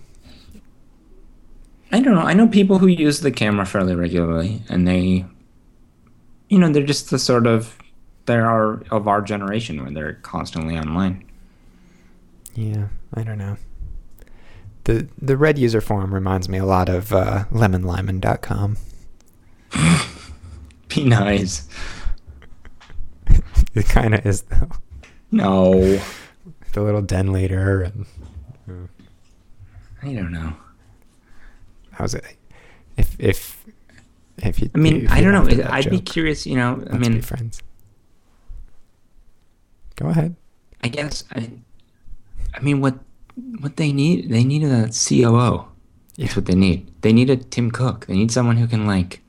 I don't know. I know people who use the camera fairly regularly, and they, you know, they're just the sort of they are of our generation when they're constantly online. Yeah, I don't know. The the red user forum reminds me a lot of uh, lemonlyman.com. Be nice. it kind of is though. No the little den leader and uh, I don't know. How's it? If if if you, I mean, I don't know. I'd joke, be curious. You know, I mean, friends. Go ahead. I guess I. I mean, what what they need? They need a COO. Yeah. That's what they need. They need a Tim Cook. They need someone who can like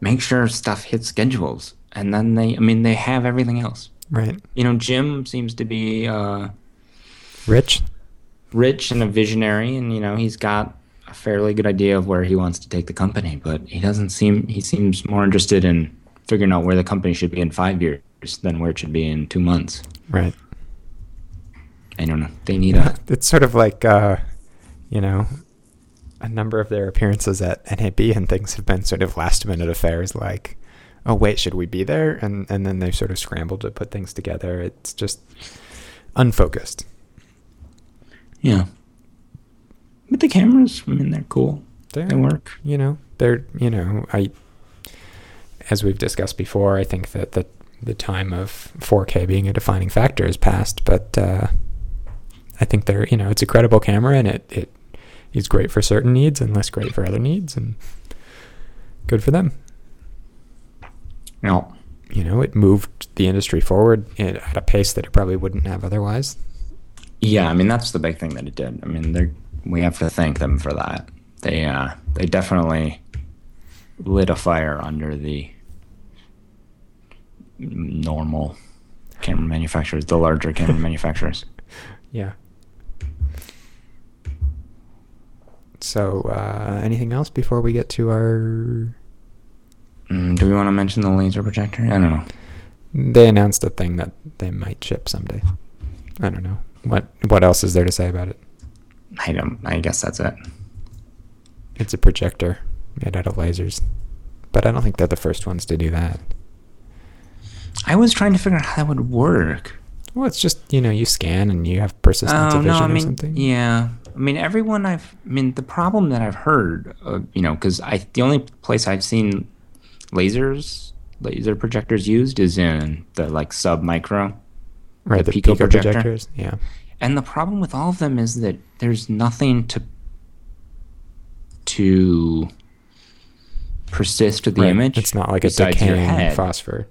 make sure stuff hits schedules, and then they. I mean, they have everything else. Right. You know, Jim seems to be uh, rich, rich and a visionary, and you know he's got a fairly good idea of where he wants to take the company. But he doesn't seem he seems more interested in figuring out where the company should be in five years than where it should be in two months. Right. I don't know. They need a. It's sort of like uh, you know, a number of their appearances at NAB and things have been sort of last minute affairs like, oh wait, should we be there? And and then they've sort of scrambled to put things together. It's just unfocused. Yeah. But the cameras, I mean, they're cool. They're, They work. You know, they're you know, I as we've discussed before, I think that the the time of 4K being a defining factor is past, but uh, I think they're you know it's a credible camera and it it is great for certain needs and less great for other needs and good for them. No. You know, it moved the industry forward at at a pace that it probably wouldn't have otherwise. Yeah, I mean that's the big thing that it did. I mean, we have to thank them for that. They uh, they definitely lit a fire under the normal camera manufacturers, the larger camera manufacturers. Yeah. So, uh, anything else before we get to our? Mm, do we want to mention the laser projector? I don't know. They announced a thing that they might ship someday. I don't know what. What else is there to say about it? I don't. I guess that's it. It's a projector made out of lasers, but I don't think they're the first ones to do that. I was trying to figure out how that would work. Well, it's just you know you scan and you have persistence Oh of no, vision I or something. yeah. I mean, everyone I've. I mean, the problem that I've heard, uh, you know, because I the only place I've seen lasers, laser projectors used is in the like sub micro, right, the the Pico Pico, projector. projectors. Yeah. and the problem with all of them is that there's nothing to to persist to the Right. image. It's not like a decaying phosphor.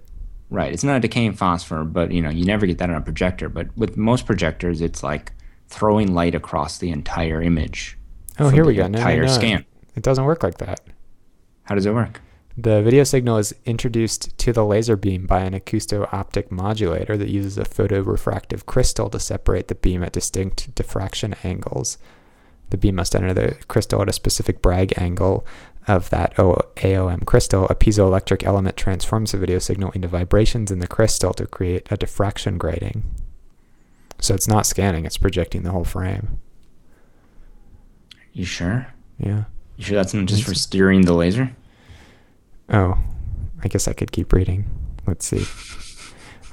Right. It's not a decaying phosphor, but you know, you never get that on a projector. But with most projectors, it's like throwing light across the entire image. Oh, here we go. No, no, Entire no. scan. It doesn't work like that. How does it work? The video signal is introduced to the laser beam by an acousto-optic modulator that uses a photorefractive crystal to separate the beam at distinct diffraction angles. The beam must enter the crystal at a specific Bragg angle of that AOM crystal. A piezoelectric element transforms the video signal into vibrations in the crystal to create a diffraction grating. So it's not scanning, it's projecting the whole frame. You sure? Yeah. You sure that's not just for steering the laser? Oh, I guess I could keep reading. Let's see.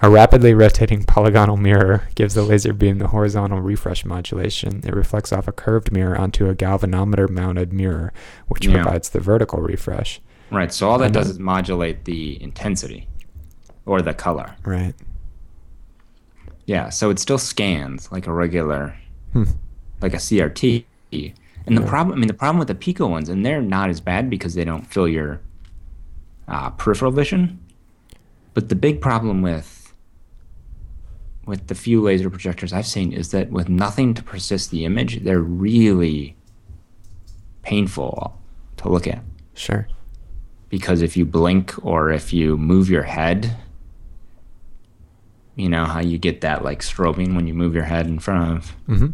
A rapidly rotating polygonal mirror gives the laser beam the horizontal refresh modulation. It reflects off a curved mirror onto a galvanometer mounted mirror, which Yeah. provides the vertical refresh. Right. So all that does is modulate the intensity or the color. Right. Yeah. So it still scans like a regular, Hmm. like a CRT. And the problem, I mean, the problem with the Pico ones, and they're not as bad because they don't fill your uh, peripheral vision. But the big problem with with the few laser projectors I've seen is that with nothing to persist the image, they're really painful to look at Sure. because if you blink or if you move your head, you know how you get that like strobing when you move your head in front of. Mm-hmm.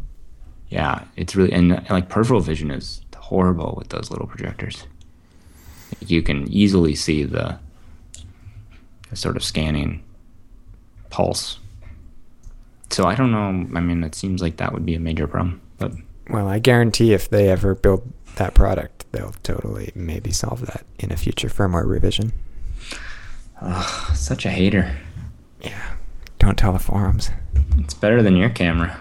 Yeah, it's really and like peripheral vision is horrible with those little projectors. You can easily see the, the sort of scanning pulse. So I don't know. I mean, it seems like that would be a major problem, but Well, I guarantee if they ever build that product, they'll totally maybe solve that in a future firmware revision. ugh, such a hater. Yeah. Don't tell the forums. It's better than your camera.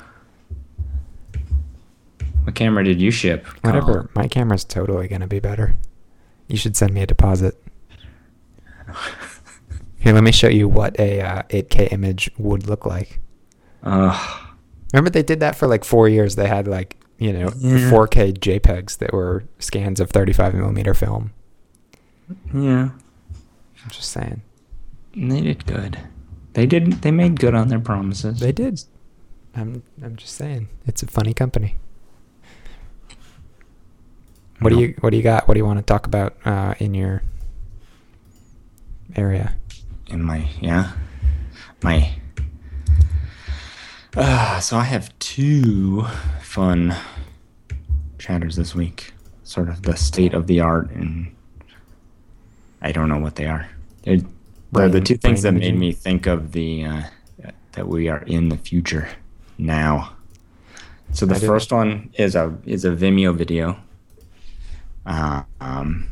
What camera did you ship? Whatever. My camera's totally going to be better. You should send me a deposit. Here, let me show you what a uh, 8K image would look like. Ugh. Remember they did that for like four years. They had like you know Yeah. 4K JPEGs that were scans of 35 millimeter film. yeah. I'm just saying They did good. They did. They made good on their promises. they did. I'm I'm just saying it's a funny company. What do you What do you got? What do you want to talk about uh, in your area? in my yeah my uh, so i have two fun chatters this week sort of the state of the art and i don't know what they are they're, they're the two things that made me think of the uh, that we are in the future now So the first one is a is a Vimeo video. Uh, um,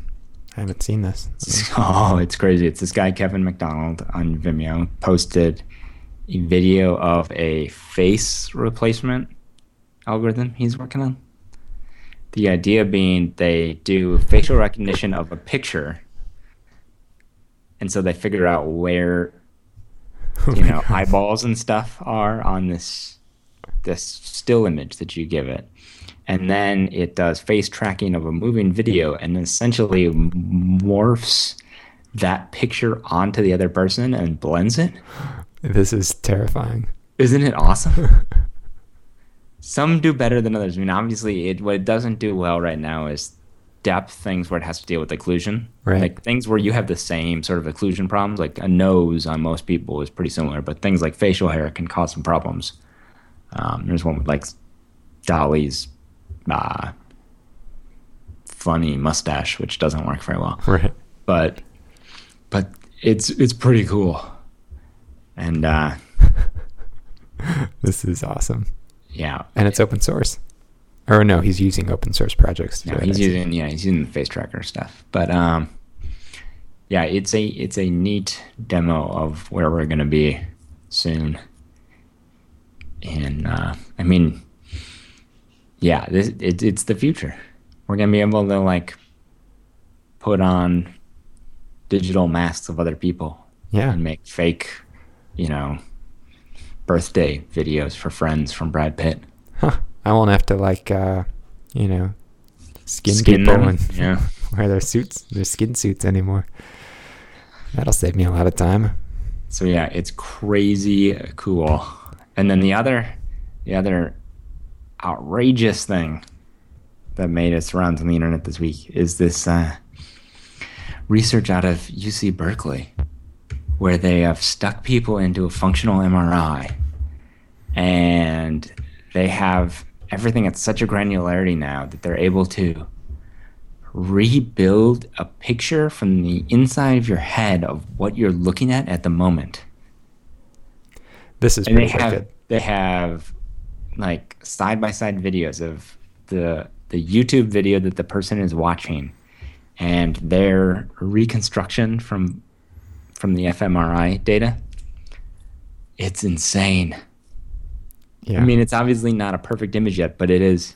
I haven't seen this. oh, it's crazy! It's this guy Kevin McDonald on Vimeo posted video of a face replacement algorithm he's working on. The idea being they do facial recognition of a picture, and so they figure out where Oh you know eyeballs and stuff are on this this still image that you give it. And then it does face tracking of a moving video and essentially morphs that picture onto the other person and blends it This is terrifying. isn't it awesome some do better than others i mean obviously it what it doesn't do well right now is depth things where it has to deal with occlusion Right. like things where you have the same sort of occlusion problems like a nose on most people is pretty similar but things like facial hair can cause some problems um, there's one with like Dalí's uh, funny mustache which doesn't work very well Right. but but it's it's pretty cool and uh This is awesome. yeah And it's open source. Or no, he's using open source projects to No, he's using yeah, he's using the face tracker stuff. But um, yeah, it's a it's a neat demo of where we're gonna be soon. And uh, I mean, yeah, this it, it's the future. We're gonna be able to like put on digital masks of other people Yeah. and make fake, you know, birthday videos for friends from Brad Pitt. Huh. I won't have to like uh you know skin, Skin people them, and yeah. wear their suits, their skin suits anymore. That'll save me a lot of time. So yeah, it's crazy cool. And then the other, the other outrageous thing that made its rounds on the internet this week is this uh, research out of UC Berkeley, where they have stuck people into a functional MRI, and they have everything at such a granularity now that they're able to rebuild a picture from the inside of your head of what you're looking at at the moment This is and they have wicked. they have like side by side videos of the the YouTube video that the person is watching and their reconstruction from from the fMRI data. It's insane. Yeah. I mean, it's obviously not a perfect image yet, but it is.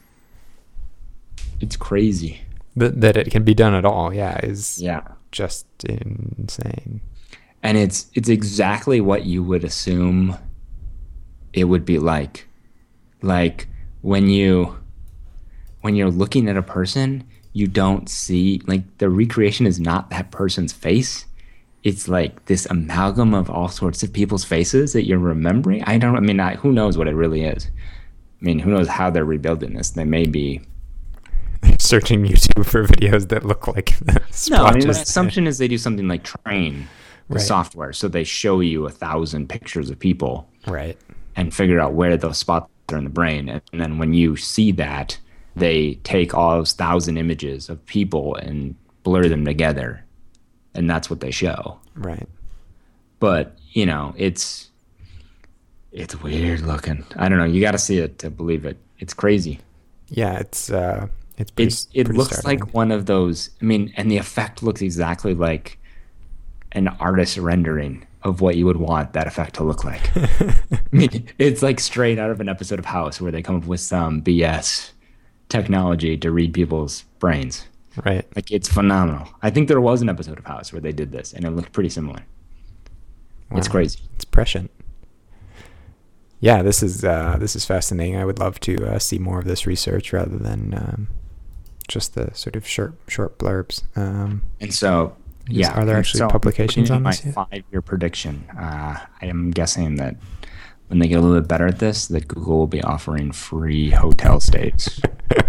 It's crazy. That that it can be done at all, yeah, is Yeah. just insane. and it's it's exactly what you would assume it would be like like when you when you're looking at a person you don't see like the recreation is not that person's face it's like this amalgam of all sorts of people's faces that you're remembering i don't i mean I, who knows what it really is i mean who knows how they're rebuilding this they may be Searching YouTube for videos that look like this. no i mean my assumption is they do something like train the Right. software so they show you a thousand pictures of people Right. and figure out where those spots are in the brain. And then when you see that, they take all those thousand images of people and blur them together. And that's what they show. Right. But, you know, it's it's weird looking. I don't know. You got to see it to believe it. It's crazy. Yeah, it's uh it's pretty, It's it looks startling. like one of those. I mean, and the effect looks exactly like an artist rendering of what you would want that effect to look like. I mean, it's like straight out of an episode of House where they come up with some BS technology to read people's brains. Right. Like it's phenomenal. I think there was an episode of House where they did this and it looked pretty similar. It's crazy. It's prescient. Yeah, this is uh, this is fascinating. I would love to uh, see more of this research rather than um, just the sort of short short blurbs. Um, And so, yeah. are there actually so publications on this? My five-year prediction. Uh, I am guessing that when they get a little bit better at this, that Google will be offering free hotel stays.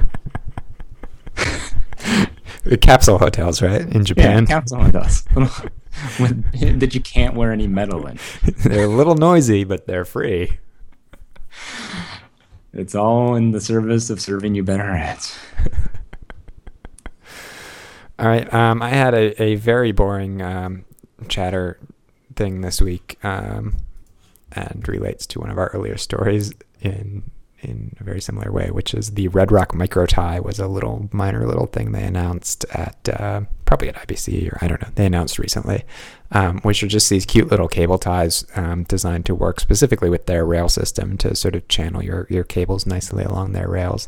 capsule hotels, right in Japan. Yeah, does. With, that you can't wear any metal in. they're a little noisy, but they're free. It's all in the service of serving you better ads. All right. Um, I had a, a very boring um, chatter thing this week, um, and relates to one of our earlier stories in in a very similar way, which is the Redrock Micro Tie was a little minor little thing they announced at uh, probably at IBC or I don't know. They announced recently, um, which are just these cute little cable ties um, designed to work specifically with their rail system to sort of channel your your cables nicely along their rails.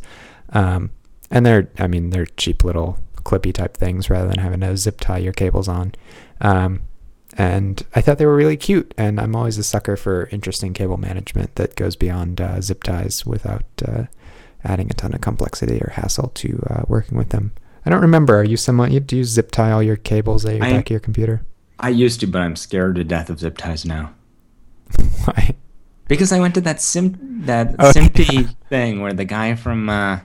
Um, and they're I mean they're cheap little clippy type things rather than having to zip tie your cables on. Um, and I thought they were really cute. And I'm always a sucker for interesting cable management that goes beyond uh, zip ties without uh, adding a ton of complexity or hassle to uh, working with them. I don't remember. Are you someone you do you zip tie all your cables at your I- back of your computer? I used to, but I'm scared to death of zip ties now. Why? Because I went to that sim that Oh, SMPTE yeah. thing where the guy from uh,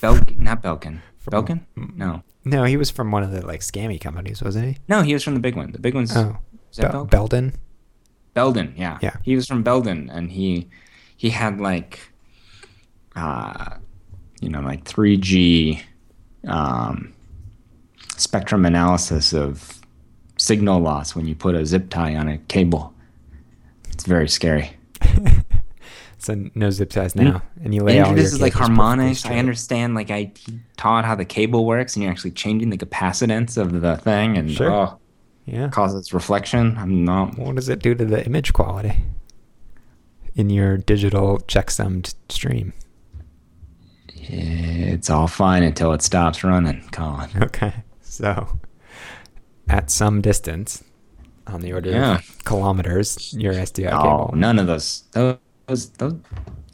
Belkin, not Belkin, Belkin? No, No, he was from one of the like scammy companies, wasn't he? no, he was from the big one. The big one's Oh, Bel- Belkin? Belden. Belden, yeah. Yeah. He was from Belden and he he had like uh you know, like 3G um spectrum analysis of signal loss when you put a zip tie on a cable. It's very scary. So no zip ties now, mm. and you lay all this is like harmonics. I understand like I taught how the cable works and you're actually changing the capacitance of the thing and Sure. oh Yeah. causes reflection. I'm not What does it do to the image quality in your digital checksummed stream? it's all fine until it stops running, Colin. Okay. So, at some distance, on the order Yeah. of kilometers, your SDI Oh, cable. none of those. Those, those.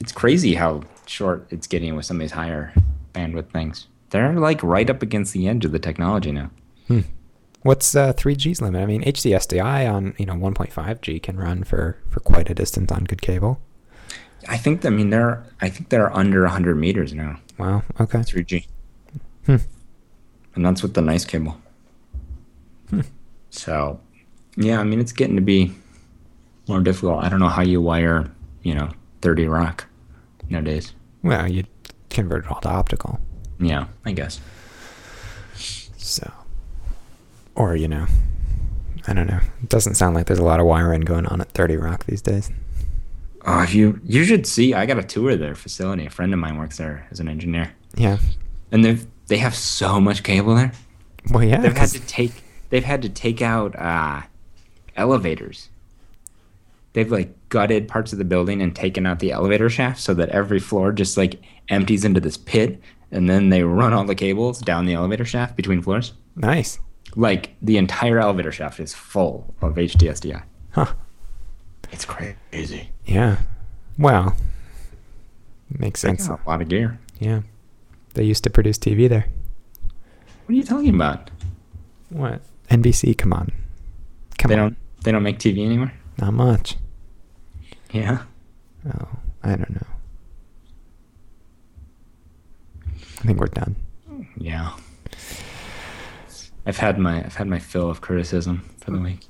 It's crazy how short it's getting with some of these higher bandwidth things. They're like right up against the edge of the technology now. Hmm. What's uh, 3G's limit? I mean, HDSDI on you know 1.5G can run for for quite a distance on good cable. I think. I mean, they're. I think they're under 100 meters now. Wow. Okay. 3G, Hmm. and that's with the nice cable. Hmm. So, yeah, I mean, it's getting to be more difficult. I don't know how you wire, you know, 30 Rock nowadays. Well, you convert it all to optical. Yeah, I guess. So, or you know, I don't know. It doesn't sound like there's a lot of wiring going on at 30 Rock these days. Oh, if you you should see. I got a tour of their facility. A friend of mine works there as an engineer, Yeah. and they've they have so much cable there. Well, yeah. They've had to take they've had to take out uh, elevators. They've like gutted parts of the building and taken out the elevator shaft so that every floor just like empties into this pit, and then they run all the cables down the elevator shaft between floors. nice. Like the entire elevator shaft is full of HDSDI. Huh. It's crazy. Yeah. Well, makes sense. a lot of gear. Yeah. They used to produce TV there. What are you talking about? What? NBC, come on. Come they on. don't they don't make TV anymore. Not much. Yeah. Oh, I don't know. I think we're done. Yeah. I've had my I've had my fill of criticism for the week.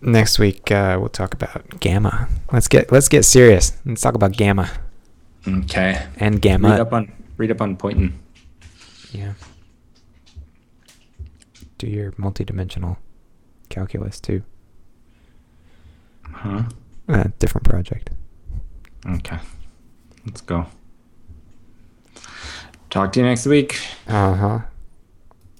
Next week uh, we'll talk about gamma. Let's get let's get serious. Let's talk about gamma Okay. and gamma. Read up on read up on Poynton. Yeah. Do your multidimensional calculus too. Huh? Uh, different project. Okay. Let's go. Talk to you next week. Uh huh.